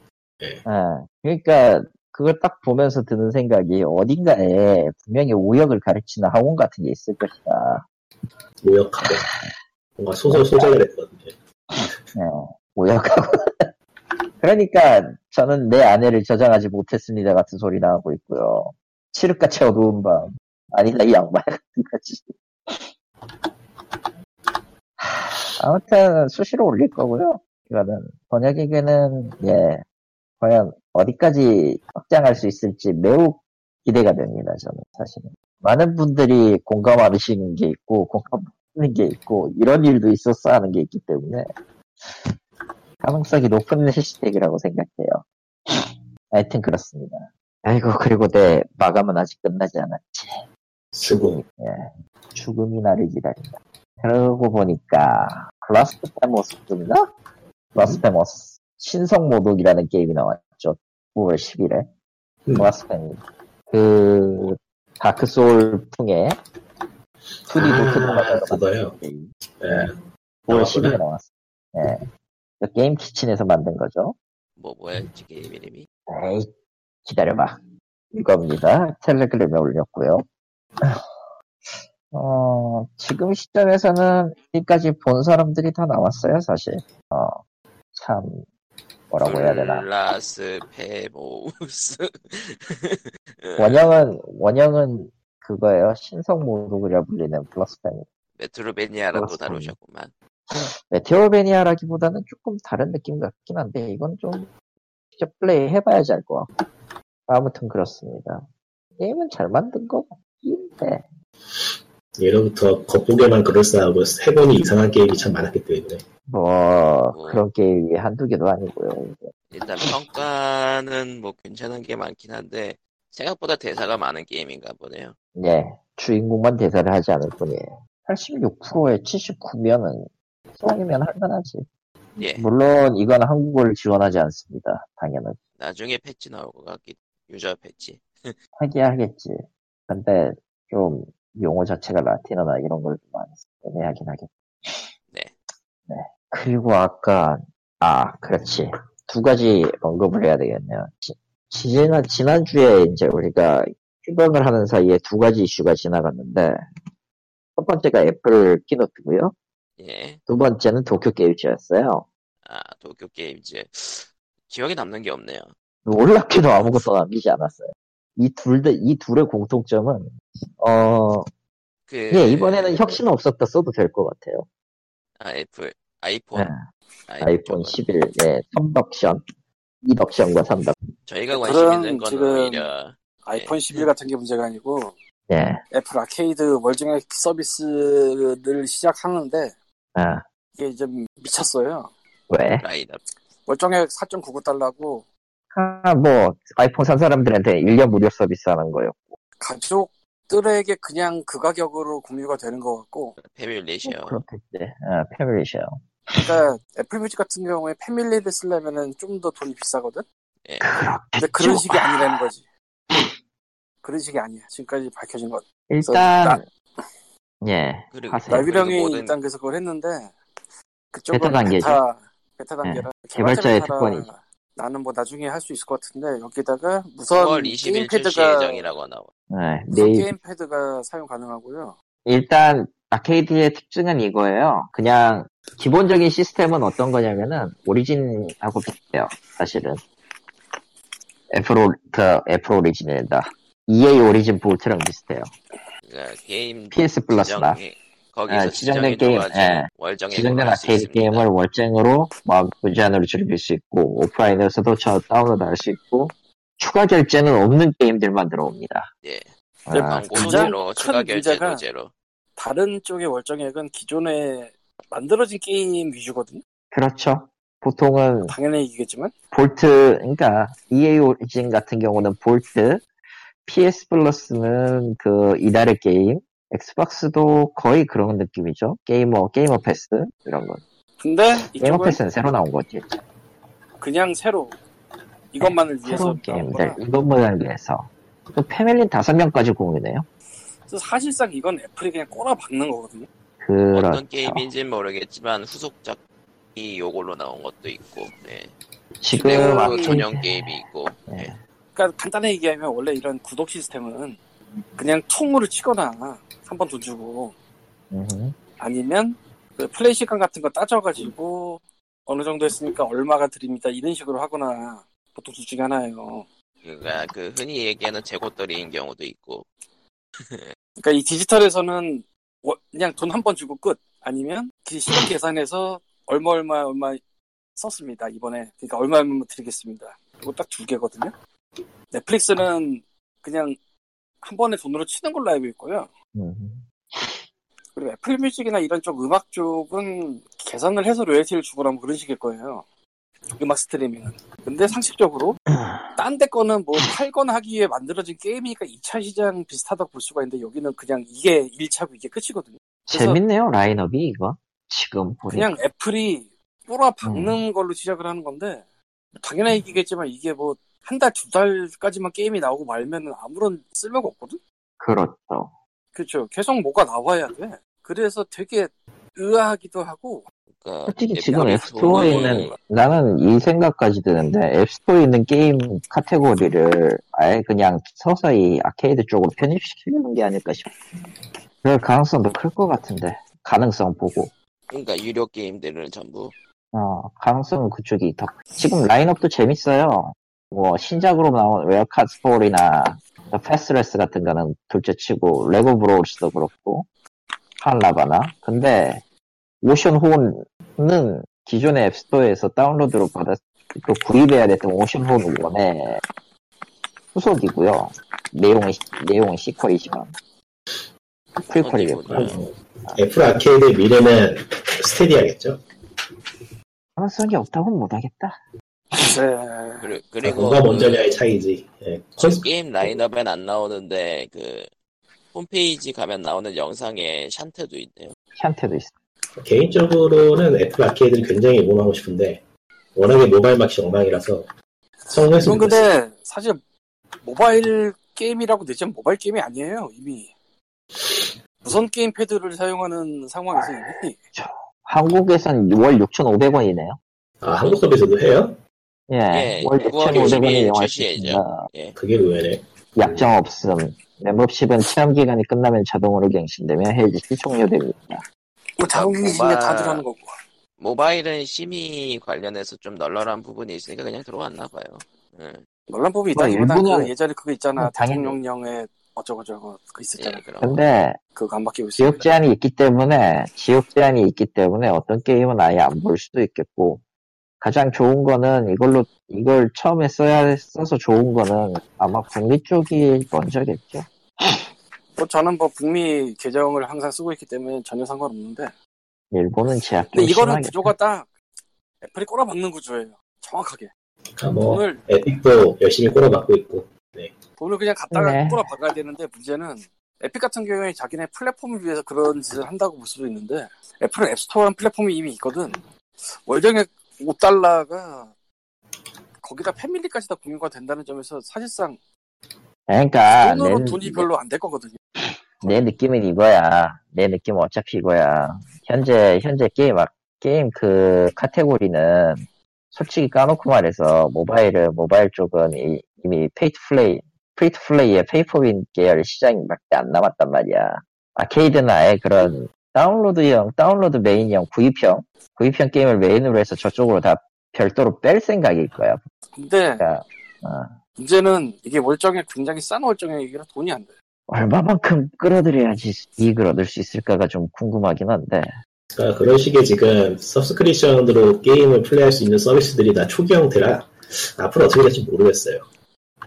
아, 그러니까 그걸 딱 보면서 드는 생각이 어딘가에 분명히 오역을 가르치는 학원 같은 게 있을 것이다. 오역하고 뭔가 소설 소장을 했거든요. 예, 오역하고. 그러니까 저는 내 아내를 저장하지 못했습니다 같은 소리 나오고 있고요. 칠흑같이 어두운 밤. 아니다 이 양말 같은 거지. 하, 아무튼 수시로 올릴 거고요. 이거는 번역에게는 예 과연 어디까지 확장할 수 있을지 매우 기대가 됩니다. 저는 사실은 많은 분들이 공감하시는 게 있고 공감하는 게 있고 이런 일도 있었어 하는 게 있기 때문에 가능성이 높은 해시태그라고 생각해요. 하여튼 그렇습니다. 아이고 그리고 내 마감은 아직 끝나지 않았지. 수고. 예, 죽음이 나를 기다린다. 그러고 보니까 Blasphemous인가? Blasphemous 신성 모독이라는 게임이 나왔죠. 9월 10일에 음. Blasphemy 그 다크 소울 풍의 2D 아, 도트가 그거요? 게임 예. 9월 나왔구나. 10일에 나왔어. 예. 그 게임 키친에서 만든 거죠. 뭐 뭐였지 게임 이름이? 에이, 기다려봐. 이겁니다. 텔레그램에 올렸고요. 어, 지금 시점에서는 여기까지 본 사람들이 다 나왔어요, 사실. 어, 참, 뭐라고 해야 되나. 플라스 페모우스 원형은, 원형은 그거예요. 신성 모독이라 불리는 플러스펜. 메트로베니아라고 다루셨구만. 메테오베니아라기보다는 조금 다른 느낌 같긴 한데, 이건 좀, 직접 플레이 해봐야지 알 것 같고. 아무튼 그렇습니다. 게임은 잘 만든 거 같긴 해. 예로부터 겉보기에만 그럴싸하고 해보니 이상한 게임이 참 많았기 때문에. 뭐, 뭐. 그런 게임이 한두 개도 아니고요. 일단 평가는 뭐 괜찮은 게 많긴 한데 생각보다 대사가 많은 게임인가 보네요. 예, 주인공만 대사를 하지 않을 뿐이에요. 86%에 79면은 수학이면 할만하지. 예, 물론 이건 한국어를 지원하지 않습니다. 당연히. 나중에 패치 나올 것 같기 유저 패치. 하긴 하겠지. 근데 좀 용어 자체가 라틴어나 이런 걸좀 많이 애매하긴 하겠. 네. 네. 그리고 아까 아 그렇지 두 가지 언급을 해야 되겠네요. 지, 지난 지난주에 이제 우리가 휴방을 하는 사이에 두 가지 이슈가 지나갔는데 첫 번째가 애플 keynote고요. 예, 두 번째는 도쿄 게임쇼였어요. 아 도쿄 게임쇼 기억에 남는 게 없네요. 놀랍게도 아무것도 남기지 않았어요. 이 둘, 이 둘의 공통점은, 어, 그 예, 이번에는 혁신은 없었다 써도 될 것 같아요. 아 애플 아이폰 네, 아이폰 쪽은. 11, 예, 3덕션, 2덕션과 3덕, 저희가 관심 있는 건 지금 오히려 아이폰 11 같은 게 문제가 아니고 예, 애플 아케이드 월정액 서비스를 시작하는데 아, 이게 좀 미쳤어요. 왜? 라인업. 월정액 4.99달러고 아, 뭐, 아이폰 산 사람들한테 1년 무료 서비스 하는 거요. 가족들에게 그냥 그 가격으로 공유가 되는 것 같고 family share. 그렇겠지. 아, family share. 그러니까 애플 뮤직 같은 경우에 family를 쓰려면은 좀 더 돈이 비싸거든? 예. 근데 그런 식이 아니라는 거지. 그런 식이 아니야. 지금까지 밝혀진 건. 일단, 예, 하세요. 라비령이 그리고 모든- 일단 그래서 그걸 했는데 그쪽은 베타 단계죠. 베타, 베타 단계라 개발자의 개발자 특권이죠. 나는 뭐 나중에 할 수 있을 것 같은데 여기다가 무선 9월 20일 출시 게임패드가 예정이라고 나와. 네, 무선 내일 게임패드가 사용 가능하고요. 일단 아케이드의 특징은 이거예요. 그냥 기본적인 시스템은 어떤 거냐면은 오리진하고 비슷해요. 사실은 애플 오, 그 애플 오리진이다. EA 오리진 볼트랑 비슷해요. 그러니까 게임 PS 플러스나 지정이- 거기서 아, 지정된 게임, 예. 월정액으로 지정된 아케이드. 게임을 월정으로 막 무제한으로 즐길 수 있고 오프라인에서도 저 다운로드 할 수 있고 추가 결제는 없는 게임들만 들어옵니다. 예. 아, 가장 제로, 큰 추가 결제도 제로. 다른 쪽의 월정액은 기존에 만들어진 게임 위주거든요. 그렇죠. 보통은 당연히 얘기겠지만 볼트, 그러니까 EA 오리진 같은 경우는 볼트, PS 플러스는 그 이달의 게임, 엑스박스도 거의 그런 느낌이죠. 게임, 게임 패스 이런 거. 근데 게임 패스는 새로 나온 거지. 그냥 새로 이것만을 위해서 새로운 나온 게임들. 이것만을 위해서. 또 패밀리 다섯 명까지 공유네요. 사실상 이건 애플이 그냥 꼬라 박는 거거든요. 그렇죠. 어떤 게임인지는 모르겠지만 후속작이 요걸로 나온 것도 있고, 예. 지금 전용 게임이 있고, 예. 네. 그러니까 간단히 얘기하면 원래 이런 구독 시스템은 그냥 통으로 치거나 한 번 돈 주고 음흠. 아니면 그 플레이 시간 같은 거 따져가지고 어느 정도 했으니까 얼마가 드립니다 이런 식으로 하거나 보통 둘 중에 하나예요. 그러니까 그 흔히 얘기하는 재고떨이인 경우도 있고, 그러니까 이 디지털에서는 워- 그냥 돈 한 번 주고 끝 아니면 그 시간 계산해서 얼마 얼마 얼마 썼습니다 이번에 그러니까 얼마 얼마 드리겠습니다. 이거 딱 두 개거든요. 넷플릭스는 그냥 한 번에 돈으로 치는 걸로 알고 있고요. 그리고 애플 뮤직이나 이런 쪽 음악 쪽은 계산을 해서 로열티를 주거나 뭐 그런 식일 거예요. 음악 스트리밍은. 근데 상식적으로 딴 데 거는 뭐 팔거나 하기 위해 만들어진 게임이니까 2차 시장 비슷하다고 볼 수가 있는데 여기는 그냥 이게 1차고 이게 끝이거든요. 재밌네요 라인업이 이거 지금 보니 그냥 애플이 뿌라 박는 걸로 시작을 하는 건데 당연한 얘기겠지만 이게 뭐 한 달, 두 달까지만 게임이 나오고 말면은 아무런 쓸모가 없거든? 그렇죠. 그렇죠. 계속 뭐가 나와야 돼. 그래서 되게 의아하기도 하고. 그러니까 솔직히 앱 지금 앱 앱스토어에 있는 나는 이 생각까지 드는데 앱스토어에 있는 게임 카테고리를 아예 그냥 서서히 아케이드 쪽으로 편입시키는 게 아닐까 싶어. 그럴 가능성도 클 것 같은데. 가능성 보고. 그러니까 유료 게임들을 전부? 어 가능성은 그쪽이 더. 지금 라인업도 재밌어요 뭐 신작으로 나온 웨어카드 스토리나 패스레스 같은 거는 둘째치고 레고 브로울스도 그렇고 한라바나? 근데 오션 호은은 기존의 앱스토어에서 다운로드로 받았 그 구입해야 됐던 오션 호은 1의 후속이고요. 내용은 내용은 sequel이지만. prequel이겠구나. 애플 아케이드의 미래는 스테디아겠죠. 가능성이 없다고는 못하겠다 네. 그리, 아, 그리고 뭐가 그 먼저냐의 차이지. 예. 지금 게임 라인업엔 안 나오는데 그 홈페이지 가면 나오는 영상에 샨테도 있네요. 샨테도 있어 개인적으로는 애플 아케이드를 굉장히 응원하고 싶은데 워낙에 모바일 맛이 엉망이라서 성공했으면 그건. 근데 사실 모바일 게임이라고 내지만 모바일 게임이 아니에요, 이미. 무선 게임 패드를 사용하는 상황에서 이미. 한국에선 월 6,500원이네요 아 한국 서비스도 해요? 예, 예, 월 9월 6,500원에 20일 이용할 수 출시예죠. 있습니다. 예. 그게 의외네. 약정 없음. 멤버십은 체험 기간이 끝나면 자동으로 갱신되며 해지 종료됩니다. 뭐 자국이 있으면 모바일- 다들 하는 거고. 모바일은 심의 관련해서 좀 널널한 부분이 있으니까 그냥 들어왔나 봐요. 예, 논란 부분이 뭐 있다기보다 일본은- 그 예전에 그거 있잖아. 대통령령에 어쩌고저쩌고 그거 있었잖아. 예, 그럼. 근데 그거 안 바뀌고 있어. 지역 제한이 있기 때문에 지역 제한이 있기 때문에 어떤 게임은 아예 안 볼 수도 있겠고 가장 좋은 거는 이걸로 이걸 처음에 써야 써서 좋은 거는 아마 북미 쪽이 먼저겠죠. 뭐 저는 뭐 북미 계정을 항상 쓰고 있기 때문에 전혀 상관없는데. 일본은 제약 근데 좀 이거는 심하겠죠. 구조가 딱 애플이 꼬라박는 구조예요. 정확하게. 아, 뭐 돈을 에픽도 열심히 꼬라박고 있고 돈을 그냥 갖다가 네. 꼬라박아야 되는데 문제는 에픽 같은 경우에 자기네 플랫폼을 위해서 그런 짓을 한다고 볼 수도 있는데 애플은 앱스토어라는 플랫폼이 이미 있거든. 월정액 5달러가 거기다 패밀리까지 다 공유가 된다는 점에서 사실상 그러니까 돈으로 내- 돈이 별로 안 될 거거든요. 내 느낌은 이거야. 내 느낌은 어차피 이거야. 현재, 현재 게임, 아- 게임 그 카테고리는 솔직히 까놓고 말해서 모바일은, 모바일 쪽은 이, 미 페이트 플레이, 프리트 플레이의 페이퍼빈 계열 시장밖에 안 남았단 말이야. 아케이드는 아예 그런 다운로드형, 다운로드 메인형, 구입형, 구입형 게임을 메인으로 해서 저쪽으로 다 별도로 뺄 생각일 거야. 근데 그러니까, 어, 문제는 이게 월정액 굉장히 싼 월정액이라 돈이 안 돼. 얼마만큼 끌어들여야지 이익을 얻을 수 있을까가 좀 궁금하긴 한데. 그러니까 그런 식의 지금 서브스크리션으로 게임을 플레이할 수 있는 서비스들이 다 초기 형태라 앞으로 어떻게 될지 모르겠어요.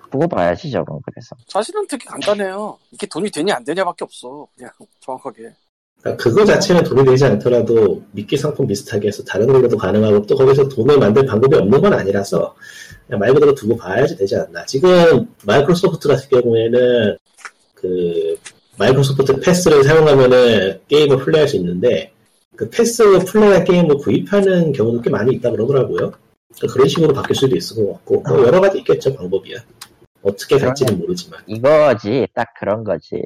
보고 봐야지 저건 그래서 사실은 되게 간단해요. 이게 돈이 되냐 안 되냐밖에 없어. 그냥 정확하게. 그러니까 그거 자체는 돈이 되지 않더라도 미끼 상품 비슷하게 해서 다른 걸로도 가능하고 또 거기서 돈을 만들 방법이 없는 건 아니라서 그냥 말 그대로 두고 봐야지 되지 않나. 지금 마이크로소프트 같은 경우에는 그 마이크로소프트 패스를 사용하면은 게임을 플레이할 수 있는데 그 패스 플레이한 게임을 구입하는 경우도 꽤 많이 있다 그러더라고요. 그런 식으로 바뀔 수도 있을 것 같고 뭐 여러 가지 있겠죠 방법이야. 어떻게 갈지는 모르지만. 이거지 딱 그런 거지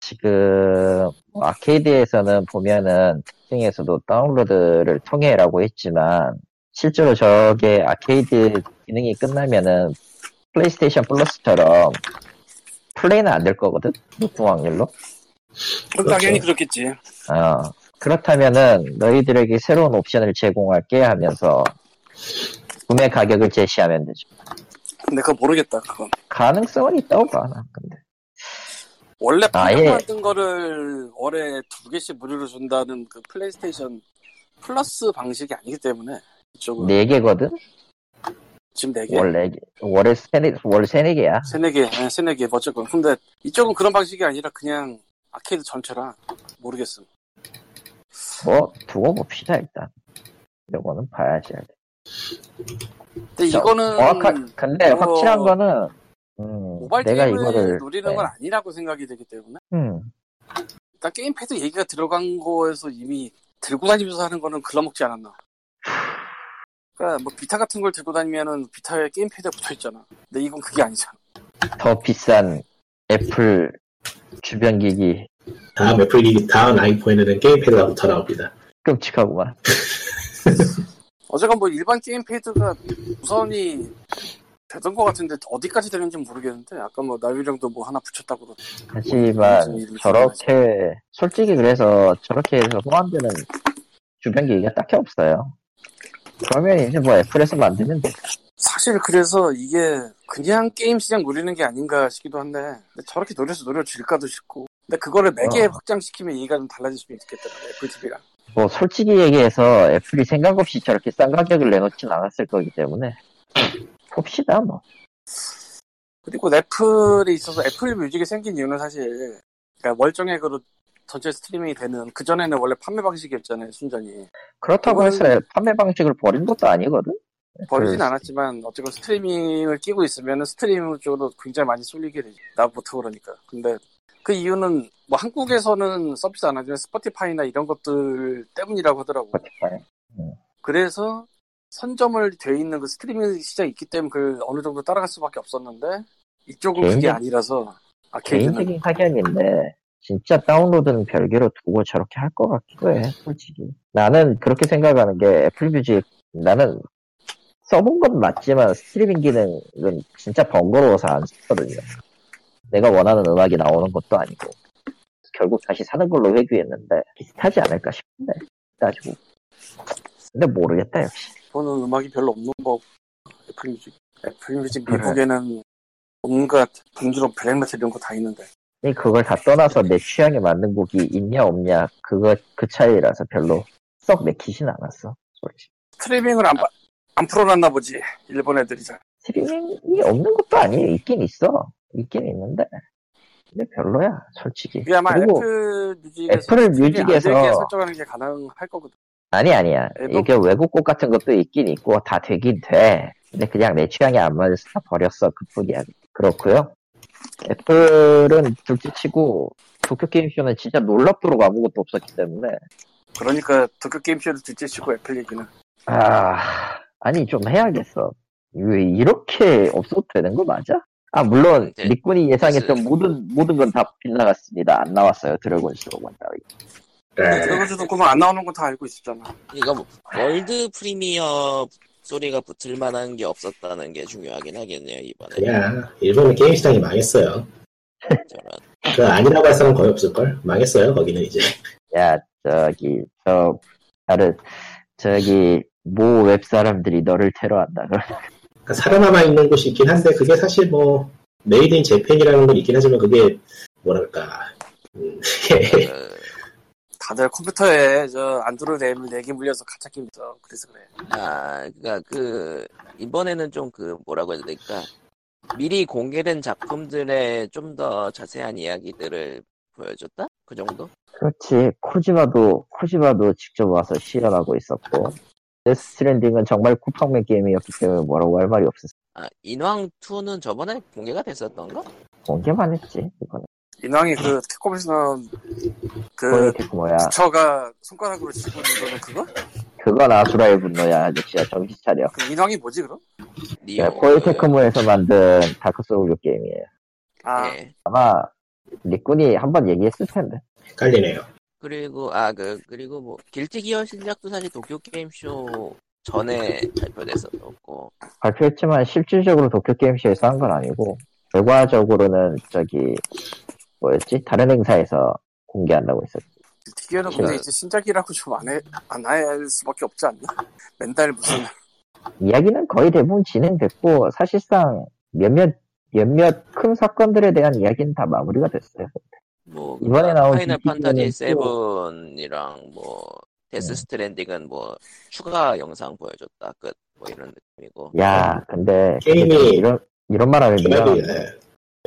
지금 뭐 아케이드에서는 보면은 특징에서도 다운로드를 통해라고 했지만 실제로 저게 아케이드 기능이 끝나면은 플레이스테이션 플러스처럼 플레이는 안 될 거거든 높은 확률로 그렇죠. 당연히 그렇겠지. 어, 그렇다면은 너희들에게 새로운 옵션을 제공할게 하면서 구매 가격을 제시하면 되죠 근데 그거 모르겠다. 그건. 가능성은 있다고 봐, 나 근데. 원래 아예. 판매 만든 거를 월에 두 개씩 무료로 준다는 그 플레이스테이션 플러스 방식이 아니기 때문에 이쪽은 네 개거든? 지금 네 개, 월네 개. 월에 세네, 월 세네 개야. 세네 개, 네, 세네 개 어쨌건. 근데 이쪽은 그런 방식이 아니라 그냥 아케이드 전체라 모르겠음. 뭐, 두고 봅시다, 일단. 요거는 봐야지. 근데 저, 이거는 정확한 근데 뭐, 확실한 거는 음, 모바일 내가 게임을 이거를 노리는 네. 건 아니라고 생각이 되기 때문에 음, 일단 게임패드 얘기가 들어간 거에서 이미 들고 다니면서 하는 거는 글러먹지 않았나. 그러니까 뭐 비타 같은 걸 들고 다니면은 비타에 게임패드가 붙어 있잖아. 근데 이건 그게 아니잖아. 더 비싼 애플 주변 기기 다음 애플 기기 다음 아이폰에는 게임패드가 붙어 나옵니다. 끔찍하구만. 어제가 뭐 일반 게임패드가 우선이 되던 것 같은데 어디까지 되는지 모르겠는데 아까 뭐 나유령도 뭐 하나 붙였다고 그러던데. 하지만 저렇게 솔직히 그래서 저렇게 해서 호환되는 주변 기기가 딱히 없어요. 그러면 이제 뭐 애플에서 만들면 돼. 사실 그래서 이게 그냥 게임 시장 노리는 게 아닌가 싶기도 한데 근데 저렇게 노려서 노려질까도 싶고 근데 그거를 매개 어. 확장시키면 얘기가 좀 달라질 수도 있겠더라고 애플 TV랑 뭐 솔직히 얘기해서 애플이 생각 없이 저렇게 싼 가격을 내놓진 않았을 거기 때문에 봅시다 뭐. 그리고 애플에 있어서 애플 뮤직이 생긴 이유는 사실 그러니까 월정액으로 전체 스트리밍이 되는 그 전에는 원래 판매 방식이었잖아요 순전히 그렇다고 해서 판매 방식을 버린 것도 아니거든. 버리진 그- 않았지만 어쨌건 스트리밍을 끼고 있으면 스트리밍 쪽으로 굉장히 많이 쏠리게 되죠 나부터 그러니까 근데 그 이유는 뭐 한국에서는 서비스 안 하지만 스포티파이나 이런 것들 때문이라고 하더라고 스포티파이. 그래서 선점을 돼 있는 그 스트리밍 시장이 있기 때문에 그 어느 정도 따라갈 수밖에 없었는데 이쪽은 그게 개인적- 아니라서 아케이드는 개인적인 사견인데 진짜 다운로드는 별개로 두고 저렇게 할 것 같기도 해 솔직히. 나는 그렇게 생각하는 게 애플 뮤직 나는 써본 건 맞지만 스트리밍 기능은 진짜 번거로워서 안 쓰거든요. 내가 원하는 음악이 나오는 것도 아니고 결국 다시 사는 걸로 회귀했는데 비슷하지 않을까 싶은데 따지고. 근데 모르겠다 역시 저는 음악이 별로 없는 거 애플 뮤직 애플 뮤직 그래. 미국에는 온갖 분주로 블랙메탈 이런 거 다 있는데. 근데 그걸 다 떠나서 내 취향에 맞는 곡이 있냐 없냐 그거 그 차이라서 별로 썩 내키진 않았어 솔직히. 스트리밍을 안, 봐- 안 풀어놨나 보지 일본 애들이 잘 스트리밍이 없는 것도 아니에요. 있긴 있어. 있긴 있는데. 근데 별로야 솔직히. 그리고 애플 뮤직에서 애플 뮤직에서 설정하는 게 가능할 거거든 아니 아니야 앨범- 이게 외국 곡 같은 것도 있긴 있고 다 되긴 돼 근데 그냥 내 취향에 안 맞아서 다 버렸어 그뿐이야 그렇고요 애플은 둘째치고 도쿄 게임쇼는 진짜 놀랍도록 아무것도 없었기 때문에 그러니까 도쿄 게임쇼를 둘째치고 애플 얘기는 아, 아니 좀 해야겠어. 왜 이렇게 없어도 되는 거 맞아? 아 물론 네. 리꾼이 예상했던 무슨- 모든 모든 건 다 빗나갔습니다. 안 나왔어요 드래곤즈 도그마 따위. 네. 드래곤즈 도그마 안 나오는 건 다 알고 있었잖아 이거 뭐 world premiere 소리가 붙을 만한 게 없었다는 게 중요하긴 하겠네요 이번에. 그냥 일본은 게임 시장이 망했어요. 저런. 그 아니라고 할 사람 거의 없을 걸? 망했어요 거기는 이제. 야 저기 저 다른 저기 모 웹 사람들이 너를 테러한다. 그러니까 살아남아 있는 곳이 있긴 한데 그게 사실 뭐 made in Japan이라는 건 있긴 하지만 그게 뭐랄까 음, 그, 다들 컴퓨터에 저 안드로이드 앱을 4개 물려서 가짜 게임 있어 그래서 그래 아, 그니까 그 이번에는 좀 그 뭐라고 해야 될까 미리 공개된 작품들의 좀 더 자세한 이야기들을 보여줬다? 그 정도? 그렇지 코지마도 코지마도 직접 와서 시연하고 있었고 데스 스트랜딩은 정말 쿠팡맨 게임이었기 때문에 뭐라고 할 말이 없었어. 아, 인왕 2는 저번에 공개가 됐었던가? 공개만 했지 이거는. 인왕이 그 나온 그? 부처가 손가락으로 쥐고 있는 거는 그거? 그건 아수라의 분노야 아저씨야 정신 차려. 그 인왕이 뭐지 그럼? 네, 코에테크모에서 만든 다크소울 게임이에요. 아 예. 아마 리꾼이 한 번 얘기했을 텐데. 헷갈리네요. 그리고 아 그 그리고 뭐 길티 기어 신작도 사실 도쿄 게임쇼 전에 발표됐었고 발표했지만 실질적으로 도쿄 게임쇼에서 한 건 아니고 결과적으로는 저기 뭐였지 다른 행사에서 공개한다고 했었지. 디기어는 근데 이제 신작이라고 좀 안 해, 안 할 수밖에 없지 않나? 맨날 무슨 이야기는 거의 대부분 진행됐고 사실상 몇몇 몇몇 큰 사건들에 대한 이야기는 다 마무리가 됐어요. 뭐 이번에 나온 파이널 판타지 7이랑 뭐 데스 음. 스트랜딩은 뭐 추가 영상 보여줬다 끝 뭐 이런 느낌이고 야 근데 게임이- 이런 이런 말 하면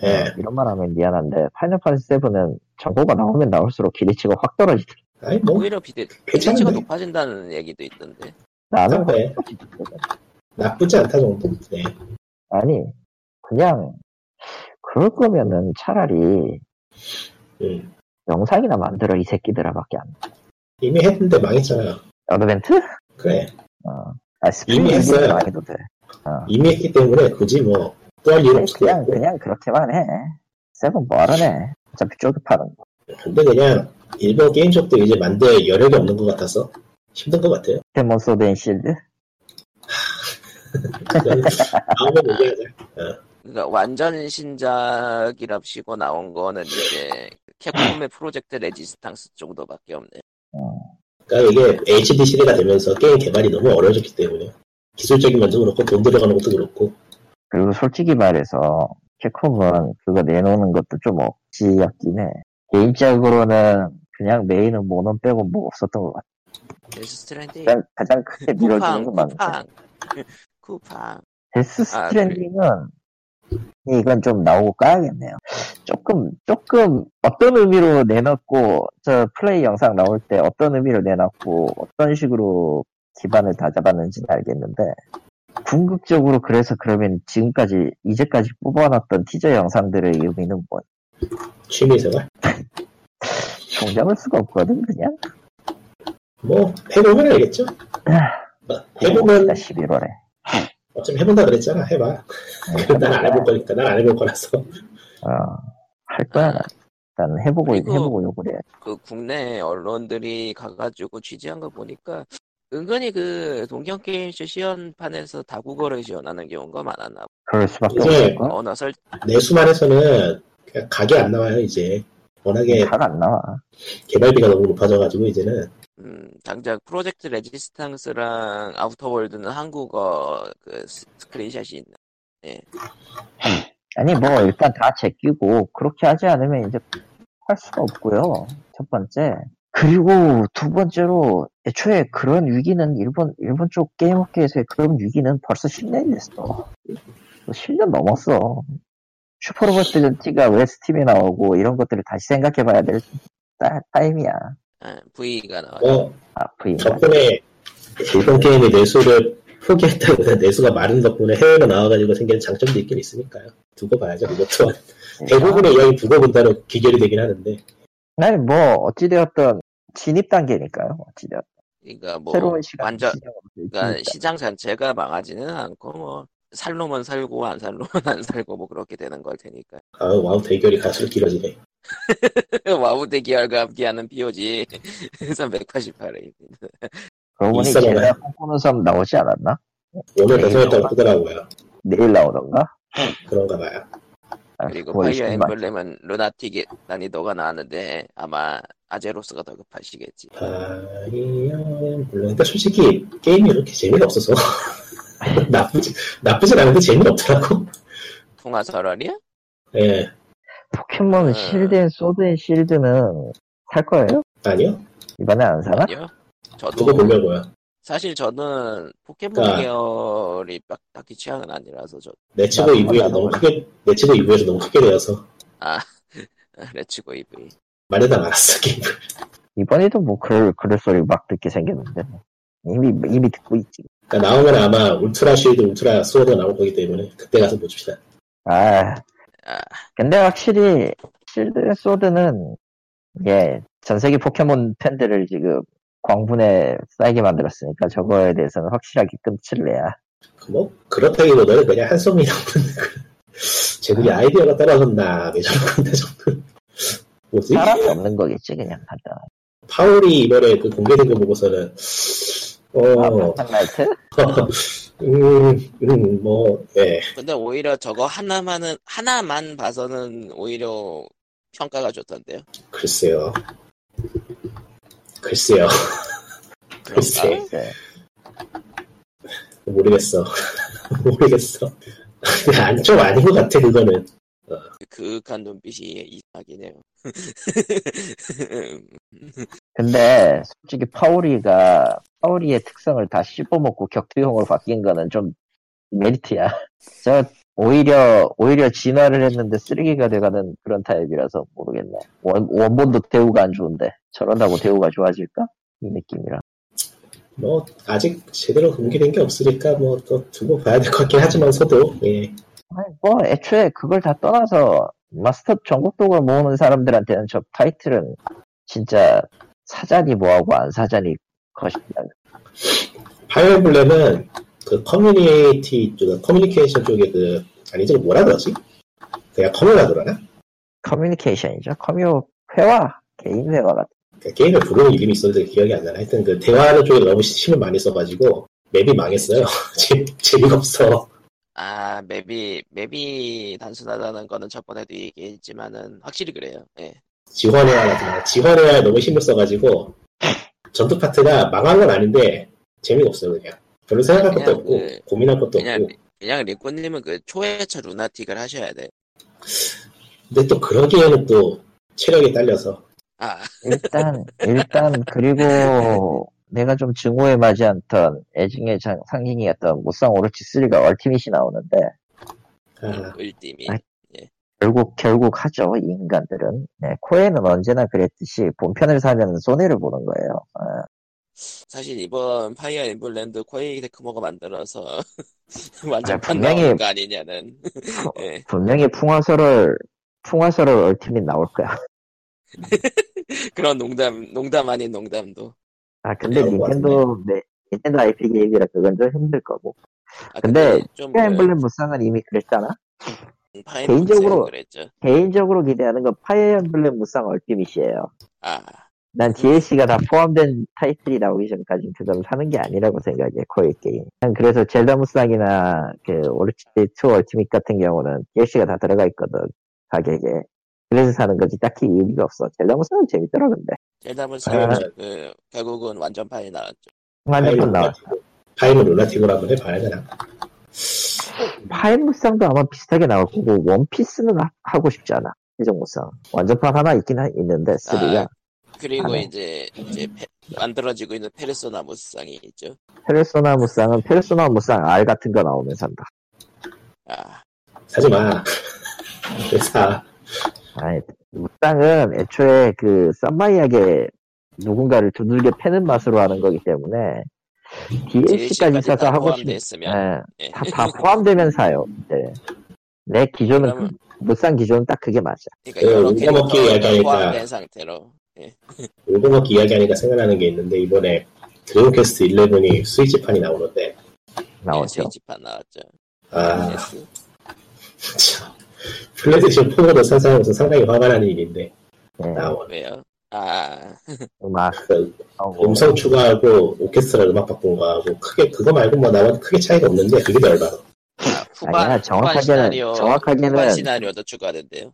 어, 이런 말 하면 미안한데 파이널 판타지 7은 정보가 나오면 나올수록 기대치가 확 떨어지더라. 아니 뭐 오히려 기대. 기대치가 높아진다는 얘기도 있던데 나는 상대 나쁘지 않다 정도. 네. 아니 그냥 그럴 거면은 차라리 음. 영상이나 만들어 이 새끼들아밖에 안 돼. 이미 했는데 망했잖아요. 어드벤트? 그래. 어. 아 이미 했어요. 안 해도 돼. 어. 이미 했기 때문에 굳이 뭐 또할일것 그냥. 그냥 그렇게만 해. seven 뭐하러네. 어차피 쪼급하는 거. 근데 그냥 일본 게임사도 이제 만들 여력이 없는 것 같아서 힘든 것 같아요. 포켓몬 소드 앤 실드? 다음에 얘기하자. 그러니까 완전 신작이랍시고 나온 거는 이제 캡콤의 프로젝트 레지스탕스 정도밖에 없네. 어. 그러니까 이게 HD 시대가 되면서 게임 개발이 너무 어려워졌기 때문에 기술적인 면도 그렇고 돈 들어가는 것도 그렇고 그리고 솔직히 말해서 캡콤은 그거 내놓는 것도 좀 억지였긴 해. 개인적으로는 그냥 메인은 몬헌 빼고 뭐 없었던 것 같아. 데스 스트랜딩 가장, 가장 크게 밀어주는 건 맞는데. 쿠팡 쿠팡 데스 아, 스트랜딩은 이건 좀 나오고 까야겠네요. 조금 조금 어떤 의미로 내놨고 저 플레이 영상 나올 때 어떤 의미로 내놨고 어떤 식으로 기반을 다잡았는지는 알겠는데 궁극적으로 그래서 그러면 지금까지 이제까지 뽑아놨던 티저 영상들의 의미는 뭐 취미생활 종잡을 수가 없거든 그냥 뭐 해보면 알겠죠. 뭐, 해보면 11월에 어차피 해본다 그랬잖아. 해봐. 난안 해볼 거니까 난 안 해볼 거라서. 어, 할 거야 난. 일단 해보고 해보고 해. 그 국내 언론들이 가가지고 취재한 거 보니까 은근히 그 동경 게임쇼 시연판에서 다국어를 지원하는 경우가 많았나 봐. 그럴 수밖에 이제 없을 거. 언어 설 내수만해서는 그냥 각이 안 나와요 이제. 워낙에 잘안 나와. 개발비가 너무 높아져가지고 이제는 음, 당장 프로젝트 레지스탕스랑 아우터월드는 한국어 그 스- 스크린샷이 있네. 아니 뭐 일단 다 제끼고 그렇게 하지 않으면 이제 할 수가 없고요. 첫 번째. 그리고 두 번째로 애초에 그런 위기는 일본 일본 쪽 게임 업계에서의 그런 위기는 벌써 10년이 됐어. 10년 넘었어. 슈퍼로버트 T가 왜 스팀에 나오고 이런 것들을 다시 생각해봐야 될 타- 타임이야. 아, V가 나와. 뭐 아, V. 덕분에 일본 게임의 내수를 포기했다보다 내수가 마른 덕분에 해외로 나와가지고 생기는 장점도 있긴 있으니까요. 두고 봐야죠. 이것 또한 대부분의 이야기 두고 본다로 귀결이 되긴 하는데 아니 뭐 어찌되었던 진입 단계니까요. 어찌되었던 그러니까 뭐 새로운 시간 완전 그러니까. 시장 자체가 망하지는 않고 뭐 살려면 살고 안 살려면 안 살고 뭐 그렇게 되는 걸 테니까. 아 와우 대기열이 갈수록 길어지네. 와우 대기열과 함께하는 POG 388회. 그러고 보니. 제가 꿈꾸는 섬 나오지 않았나? 오늘 네, 방송했다고 뜨더라고요. 내일 나오던가? 그런가 봐요. 아, 그리고 그거 파이어 엠블렘은 Lunatic 난이도가 나왔는데 아마 아제로스가 더 급하시겠지. 파이어 물론 근데 솔직히 게임이 그렇게 재미가 없어서 나쁘지 나쁘진 않은데 재미가 없더라고. 풍화설월이야? 예 포켓몬 음. Shield and Sword and Shield는 살 거예요? 아니요 이번에 안 사나? 아니요. 저도 두고 보려고요. 사실 저는 포켓몬 그러니까- 계열이 딱, 딱히 취향은 아니라서 저 Let's Go 나도 이브이에서 나도 너무. 크게 Let's Go 이브이에서 너무 크게 데어서 아, 레츠고 EV. 말하다 말았어 게임. 이번에도 뭐 그럴, 그럴 소리 막 듣게 생겼는데. 이미, 이미 듣고 있지. 그러니까 나오면 아마 Ultra Shield, Ultra Sword 나올 거기 때문에 그때 가서 보십시다. 아, 아, 근데 확실히 Shield and Sword는 이게 전 세계 포켓몬 팬들을 지금 광분에 쌓이게 만들었으니까 저거에 대해서는 확실하게 끔치를 내야. 뭐 그렇다기보다는 그냥 한성이 나오는 제국이 아이디어가 떨어졌나 왜 저런 건데 정도. 뭐지? 사람이 없는 거겠지, 그냥 간단. 파울이 이번에 그 공개된 거 보고서는 아, 어, 나이트? 음, 음, 뭐, 예. 근데 오히려 저거 하나만은, 하나만 봐서는 오히려 평가가 좋던데요. 글쎄요. 글쎄요. 글쎄. 네. 모르겠어. 모르겠어. 안, 좀 아닌 것 같아, 그거는. 그윽한 눈빛이 이상하긴 해요. 근데 솔직히 파우리가 파우리의 특성을 다 씹어먹고 격투용으로 바뀐 거는 좀 메리트야. 저 오히려 오히려 진화를 했는데 쓰레기가 돼가는 그런 타입이라서 모르겠네. 원, 원본도 대우가 안 좋은데 저런다고 대우가 좋아질까? 이 느낌이라. 뭐 아직 제대로 공개된 게 없으니까 뭐 또 두고 봐야 될 것 같긴 하지만서도 예. 아니, 뭐, 애초에 그걸 다 떠나서 마스터 전국독을 모으는 사람들한테는 저 타이틀은 진짜 사자니 뭐하고 안 사자니 것이다. 파이어 엠블렘은 그 커뮤니티 쪽, 커뮤니케이션 쪽에 그 아니지 뭐라 그러지? 그냥 커뮤라 그러나? 커뮤니케이션이죠. 커뮤 회화, 개인 회화 같은. 그 게임에 부르는 이름이 있었는데 기억이 안 나나. 하여튼 그 대화하는 쪽에 너무 힘을 많이 써가지고 맵이 망했어요. 재, 재미가 없어. 아 맵이 맵이 단순하다는 거는 저번에도 얘기했지만은 확실히 그래요. 예. 지원해야 하나 지원해야 너무 힘을 써가지고 전투 파트가 망한 건 아닌데 재미가 없어요 그냥. 별로 생각할 것도 없고 그- 고민할 것도 그냥 없고. 그냥 리꾸님은 그 초회차 루나틱을 하셔야 돼. 근데 또 그러기에는 또 체력이 딸려서 아 일단, 일단, 그리고 내가 좀 증오에 맞지 않던 애증의 장- 상징이었던 무쌍 오로치 3가 얼티밋이 나오는데, 아, 울림이 아, 결국, 결국 하죠, 이 인간들은. 네, 코에는 언제나 그랬듯이 본편을 사면 손해를 보는 거예요. 아, 사실 이번 파이어 엠블렘 코에이 테크모가 만들어서 완전 아, 판 분명히- 거 아니냐는. 예. 분명히 풍화설월, 풍화설월 Ultimate 나올 거야. 그런 농담 농담 아닌 농담도. 아, 근데 닌텐도, 네, 닌텐도 IP 게임이라 그건 좀 힘들 거고. 아, 근데 좀 파이어 엠블렘 무쌍은 이미 그랬잖아? 개인적으로-. 개인적으로 기대하는 건 파이어 엠블렘 무쌍 Ultimate이에요. 아 난 DLC가 다 포함된 타이틀이 나오기 전까지 그건 사는 게 아니라고 생각해, 코에이 게임. 난 그래서 젤다 무쌍이나 그 오로치2 Ultimate 같은 경우는 DLC가 다 들어가 있거든, 가격에. 그래서 사는 거지 딱히 의미가 없어. 젤다 무쌍은 재밌더라, 근데. 젤다무쌍 아. 사그 결국은 완전판이 나왔죠. 완전 나와. 파엠은 Lunatic으로 한번 해봐야 되나? 파엠 무쌍도 아마 비슷하게 나올 거고, 원피스는 하- 하고 싶지 않아. 최종 무쌍. 완전판 하나 있긴 하- 있는데, 3가. 그리고 아, 네. 이제 이제 페- 만들어지고 있는 페르소나 무쌍이 있죠. 페르소나 무쌍은 페르소나 무쌍 R 같은 거 나오면 산다. 아 사지 마. 왜 사? 아니, 무쌍은 애초에 그 썸마이하게 누군가를 두들겨 패는 맛으로 하는 거기 때문에 DLC까지 사서 하고 싶 포함됐으면 예, 예. 다, 다 포함되면 사요. 네. 내 기준은 그러면- 그- 무쌍 기준은 딱 그게 맞아. 그러니까 그 여러 우려먹기 캐릭터가 이야기하니까 상태로 우려먹기 이야기하니까 생각나는 게 있는데 이번에 드래곤 퀘스트 11이 스위치판이 나오는데 나오죠. 스위치판 나왔죠. 아. 참 플레이스테이션 4도 상상하면서 상당히 화가 나는 일인데. 예, 나온 왜요? 아. 음악 그 하고 음성 추가하고 오케스트라 음악 바꾼 거하고 크게 그거 말고 뭐 나머지 크게 차이가 없는데 그게 더 열받아. 아, 후반, 아니야, 후반 정확하게는- 시나리오, 정확하게는- 후반 시나리오도 추가된대요.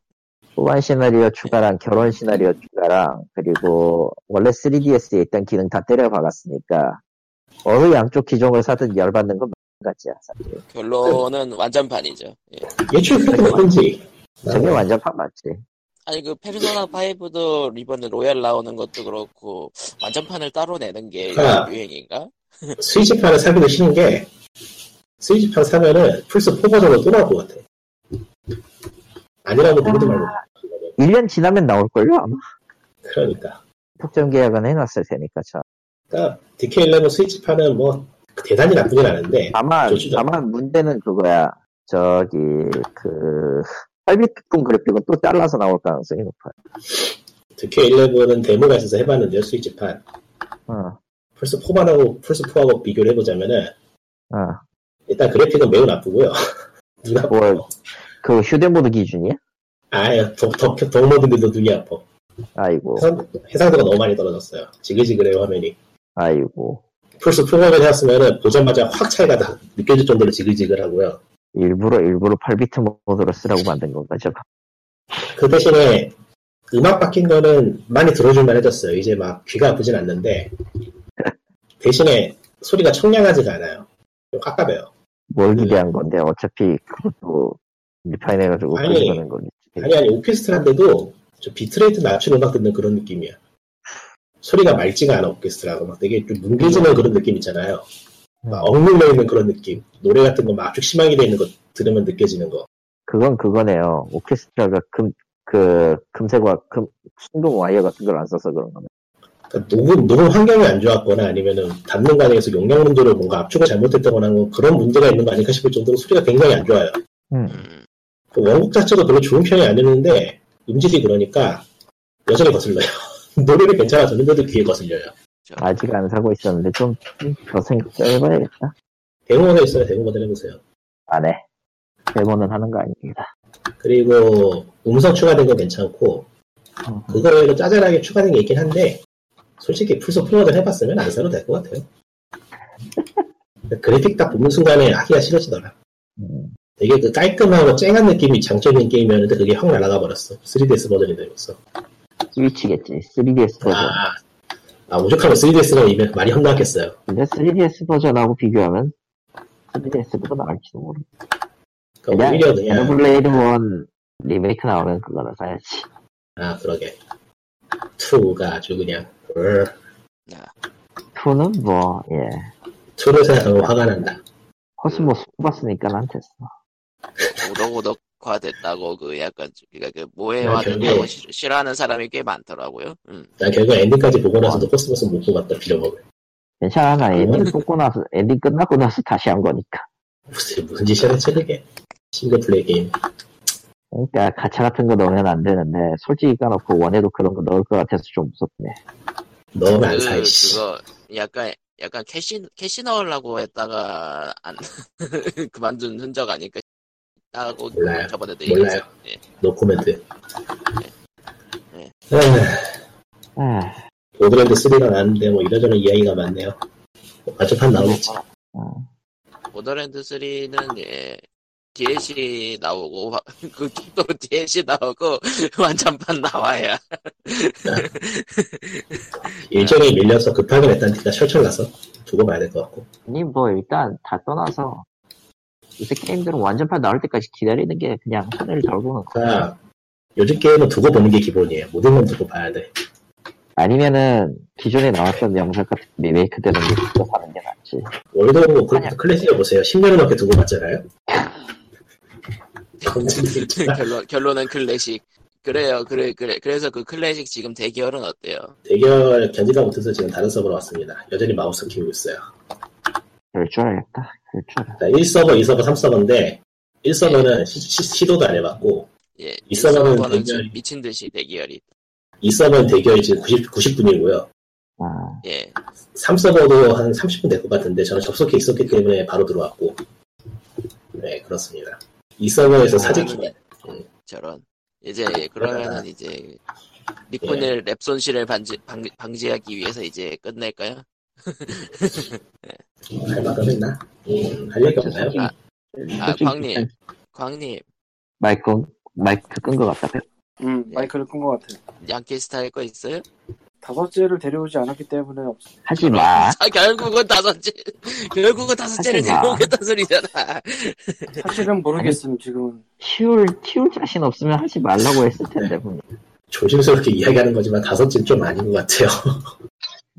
후반 시나리오 추가랑 결혼 시나리오 추가랑 그리고 원래 3DS에 있던 기능 다 때려 박았으니까 어느 양쪽 기종을 사든 열받는 건 사실. 결론은 완전판이죠. 예. 그렇게 나쁜지 저게 완전판 맞지. 아니 그 페르소나 5도 이번에 로얄 나오는 것도 그렇고 완전판을 따로 내는 게 아. 유행인가? 스위치판을 사기도 싫은 게 스위치판 사면은 플스 4 버전으로 또 나올 것 같아 아니라고 누구도 말고 1년 지나면 나올걸요, 아마. 그러니까 특정 계약은 해놨을 테니까, 저. 그러니까 DK11 스위치판은 뭐 대단히 나쁘진 않은데 다만, 좋죠. 다만 문제는 그거야. 저기, 그, 8비트풍 그래픽은 또 잘라서 나올 가능성이 높아요. DK11은 데모가 있어서 해봤는데요 스위치판 어, 플스 4판하고 플스 4하고 비교를 해보자면은 어. 일단 그래픽은 매우 나쁘고요 눈 아파 뭘, 그 휴대모드 기준이야? 아예 dock모드인데도 눈이 아파 아이고, 해상, 해상도가 너무 많이 떨어졌어요 지글지글해요 화면이 아이고. 플스 4가 해봤으면은 보자마자 확 차이가 다 느껴질 정도로 지글지글하고요 일부러, 일부러 8비트 모드로 쓰라고 만든 건가, 저거. 그 대신에 음악 바뀐 거는 많이 들어줄만 해졌어요. 이제 막 귀가 아프진 않는데 대신에 소리가 청량하지가 않아요. 좀 깝깝해요. 뭘 기대한 건데, 어차피 그것도 refine 해가지고 아니, 끄집어낸 거겠지. 아니 아니 오케스트라인데도 저 bitrate 낮춘 음악 듣는 그런 느낌이야. 소리가 맑지가 않아 오케스트라가 막 되게 좀 뭉개지는 그런 느낌 있잖아요. 막 억눌려 있는 그런 느낌. 노래 같은 거막 압축 심하게 돼 있는 거 들으면 느껴지는 거. 그건 그거네요. 오케스트라가 금, 그, 금색과 금, 순금 와이어 같은 걸 안 써서 그런 거네. 그러니까 녹음, 녹음 환경이 안 좋았거나 아니면은 담는 과정에서 용량 문제로 뭔가 압축을 잘못했다거나 하는 그런 문제가 있는 거 아닐까 싶을 정도로 소리가 굉장히 안 좋아요. 음. 음, 그 원곡 자체도 별로 좋은 편이 아니었는데 음질이 그러니까 여전히 거슬려요. 노래는 괜찮아졌는데도 귀에 거슬려요. 저, 아직 안 사고 있었는데 좀더 생각해봐야겠다. 데모가 있어요. 데모 모델 해보세요. 안 해. 데모는 하는 거 아닙니다. 그리고 음성 추가된 거 괜찮고 음. 그거 외에도 짜잘하게 추가된 게 있긴 한데 솔직히 풀소 프로모델 해봤으면 안 사도 될 것 같아요. 그래픽 딱 보는 순간에 하기가 싫어지더라. 음. 되게 그 깔끔하고 쨍한 느낌이 장점인 게임이었는데 그게 확 날아가 버렸어. 3DS 버전이 되면서. 스위치겠지. 3DS 버전. 아, 아 오죽하면 3DS가 이면 많이 황당했겠어요. 근데 3DS 버전하고 비교하면 3DS보다 나을지도 모르. 그러니까 오히려 그냥 제노블레이드 1 리메이크 나오면 그거는 사야지. 아 그러게 2가 아주 그냥 어, 야, 2는 뭐, 예. 2를 생각하면 화가 난다. 코스모스 뽑았으니까 난 됐어. 오덕오덕 화 됐다고 그 약간 그러니까 그 모에화 아, 시- 싫어하는 사람이 꽤 많더라고요. 음. 난 결국 엔딩까지 보고 나서도 코스모스 못 뽑았다 빌어먹을. 괜찮아. 나 엔딩 뽑고 나서, 엔딩 끝나고 나서 다시 한 거니까. 무슨 무슨 짓이야 대체 그게 싱글 플레이 게임. 그러니까 가차 같은 거 넣으면 안 되는데, 솔직히 까놓고 one에도 그런 거 넣을 것 같아서 좀 무섭네. 너무 안 그, 사, 이씨. 그거 약간 약간 캐시 캐시 넣으려고 했다가 안 그만둔 흔적 아닐까 하고 몰라요. 저번에도 몰라요. 예. No comment. 네. 에휴, 아, 보드랜드 3가 나왔는데 뭐 이러저러 이야기가 많네요. 뭐 가족판 나오겠지. 어. 보더랜드 3는 예, DLC 나오고 화- 그또 DLC 나오고 완전판 나와야 일정이 밀려서 급하게 냈다는 티가 철철 나서 두고 봐야 될 것 같고. 아니, 뭐, 일단 다 떠나서, 요새 게임들은 완전판 나올 때까지 기다리는 게 그냥 하늘을 거. 그러니까 요즘 게임은 두고 보는 게 기본이에요. 모든 건 두고 봐야 돼. 아니면은, 기존에 나왔던 영상 같은 리메이크 되는 게 진짜 사는 게 낫지. World of 그 아니야. 클래식을 보세요. 10년을 넘게 두고 봤잖아요. 결론 결론은 클래식. 그래요, 그래, 그래. 그래서 그 클래식 지금 대기열은 어때요? 대기열 견디다 못해서 지금 다른 서버로 왔습니다. 여전히 마우스 키우고 있어요. 그럴 줄 알겠다. 자, 1서버, 2서버, 3서버인데 1서버는 시, 도도안 해봤고 예, 이 서버는 서버는 대결이- 지금 미친 듯이 대결이. 2서버는 대결이 지금 90, 90분이고요. 아, 예, 3서버도 한 30분 될 것 같은데 저는 접속해 있었기 때문에 바로 들어왔고 네 그렇습니다. 2서버에서 사진 그러면은 저런. 이제 그러면은 이제 리콘의 랩 손실을 방지, 방, 방지하기 위해서 이제 끝낼까요? 할 만큼 했나? 음, 할 얘기 없나요? 아, 솔직히 광님, 광님, 마이크, 마이크 끈 것 같다. 음, 마이크를 끈 것 같아. 양캐스트 할거 있어요? 다섯째를 데려오지 않았기 때문에 없어. 하지 마. 아, 결국은 다섯째, 결국은 다섯째를. 데려오겠다는 소리잖아. 사실은 모르겠음, 지금은. 키울, 키울 자신 없으면 하지 말라고 했을 텐데, 분명. 조심스럽게 이야기하는 거지만 다섯째는 좀 아닌 것 같아요.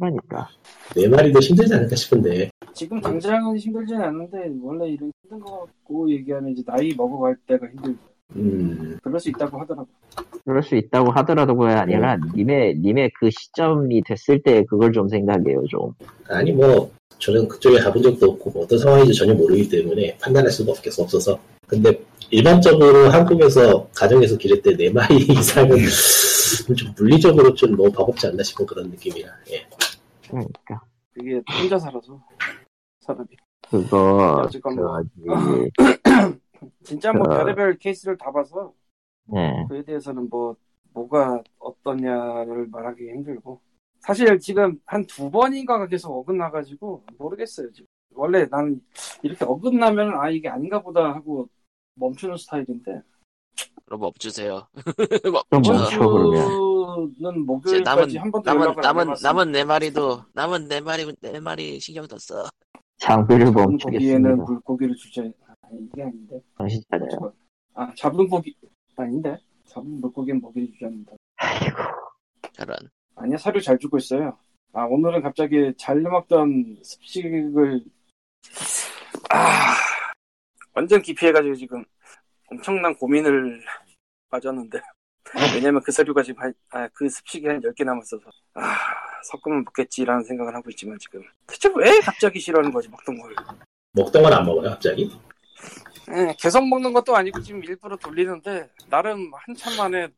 그러니까. 네 마리도 힘들지 않을까 싶은데 지금 당장은 힘들진 않은데, 원래 일은 힘든 거 같고 얘기하면 이제 나이 먹어갈 때가 힘들고. 음, 그럴 수 있다고 하더라고. 그럴 수 있다고 하더라도 그게 아니라, 님의, 님의 그 시점이 됐을 때 그걸 좀 생각해요, 좀. 아니 뭐 저는 그쪽에 가본 적도 없고 뭐 어떤 상황인지 전혀 모르기 때문에 판단할 수가 없겠어 없어서 근데 일반적으로 한국에서 가정에서 기를 때네 마리 이상은 좀 물리적으로 좀 너무 버겁지 않나 싶은 그런 느낌이라 예. 그러니까. 그게 혼자 살아서. 사람이. 그거, 어쨌건 뭐. 저기, 진짜 뭐 그- 별의별 케이스를 다 봐서 예. 그에 대해서는 뭐 뭐가 어떠냐를 말하기 힘들고 사실 지금 한 두 번인가가 계속 어긋나가지고 모르겠어요 지금 원래 나는 이렇게 어긋나면 아 이게 아닌가 보다 하고 멈추는 스타일인데 그럼 업주. 멈춰. 그러면. 는 이제 남은 목요일까지 한 번도 남은 남은 남은 네 마리도 남은 네 마리 네 마리 신경 더 써. 장비를 멈추겠습니다. 고기에는 물고기를 주자 아니 이게 아닌데 정신 차려요. 아 잡은 고기 아닌데 잡은 물고기는 먹이를 주지 않는다 아이고. 저런. 아니야 사료 잘 주고 있어요. 아 오늘은 갑자기 잘 먹던 습식을 아 완전 기피해가지고 지금 엄청난 고민을 빠졌는데 왜냐면 그 서류가 지금 한, 아, 그 습식이 한 10개 남았어서. 아 섞으면 먹겠지라는 생각을 하고 있지만 지금. 대체 왜 갑자기 싫어하는 거지 먹던 걸? 먹던 건 안 먹어요, 갑자기? 예, 계속 먹는 것도 아니고 지금 일부러 돌리는데 나름 한참 만에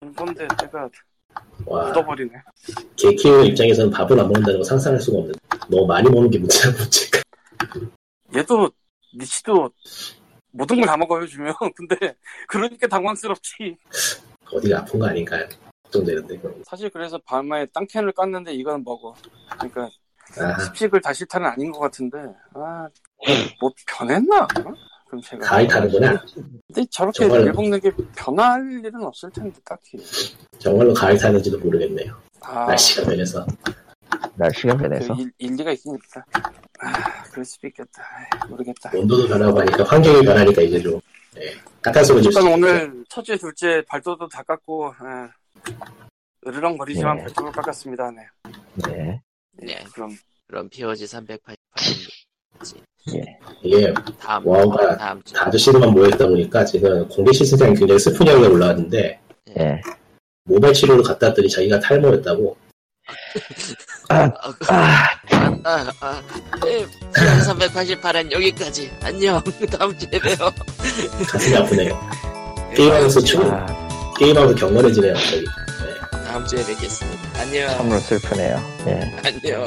본 건데 내가 와, 묻어버리네. 개 키우는 입장에서는 밥을 안 먹는다는 거 상상할 수가 없는데. 너무 많이 먹는 게 문제야, 문제가. 얘도 니치도 모든 걸 다 먹어요 주면. 근데 그러니까 당황스럽지 어디가 아픈 거 아닌가요? 걱정되는데. 그럼. 사실 그래서 밤에 땅캔을 깠는데 이건 먹어 그러니까 아, 습식을 다 싫다는 아닌 것 같은데 아 뭐 변했나 그럼 제가 가위 타는구나. 근데 저렇게 정말- 일 먹는 게 변할 일은 없을 텐데 딱히 정말로 가위 타는지도 모르겠네요. 아 날씨가 변해서. 날씨가 그 변해서. 일, 일리가 있으니까 아 그럴 수도 있겠다 모르겠다 온도도 변하고 하니까 환경이 변하니까 이제 좀, 예, 까탈스러워질 수 일단 있겠죠. 오늘 첫째 둘째 발도도 다 깎고 예. 으르렁거리지만 네. 발도를 깎았습니다 네. 네. 네. 그럼 그럼 POG 388 이게 다음 와우가 다음 주 다들 시드만 모였다 보니까 지금 공개 시스템이 굉장히 슬픈 이야기가 올라왔는데 예. 모발 치료를 갔다 왔더니 자기가 탈모였다고 아, 그- 아, 아, 아, 네, POG 388은 여기까지 안녕 다음 주에 봬요 가슴이 아프네요. 게임하면서 추 아, 게임하면서 경건해지네요. 갑자기. 다음 주에 뵙겠습니다 안녕 참으로 슬프네요. 예. 안녕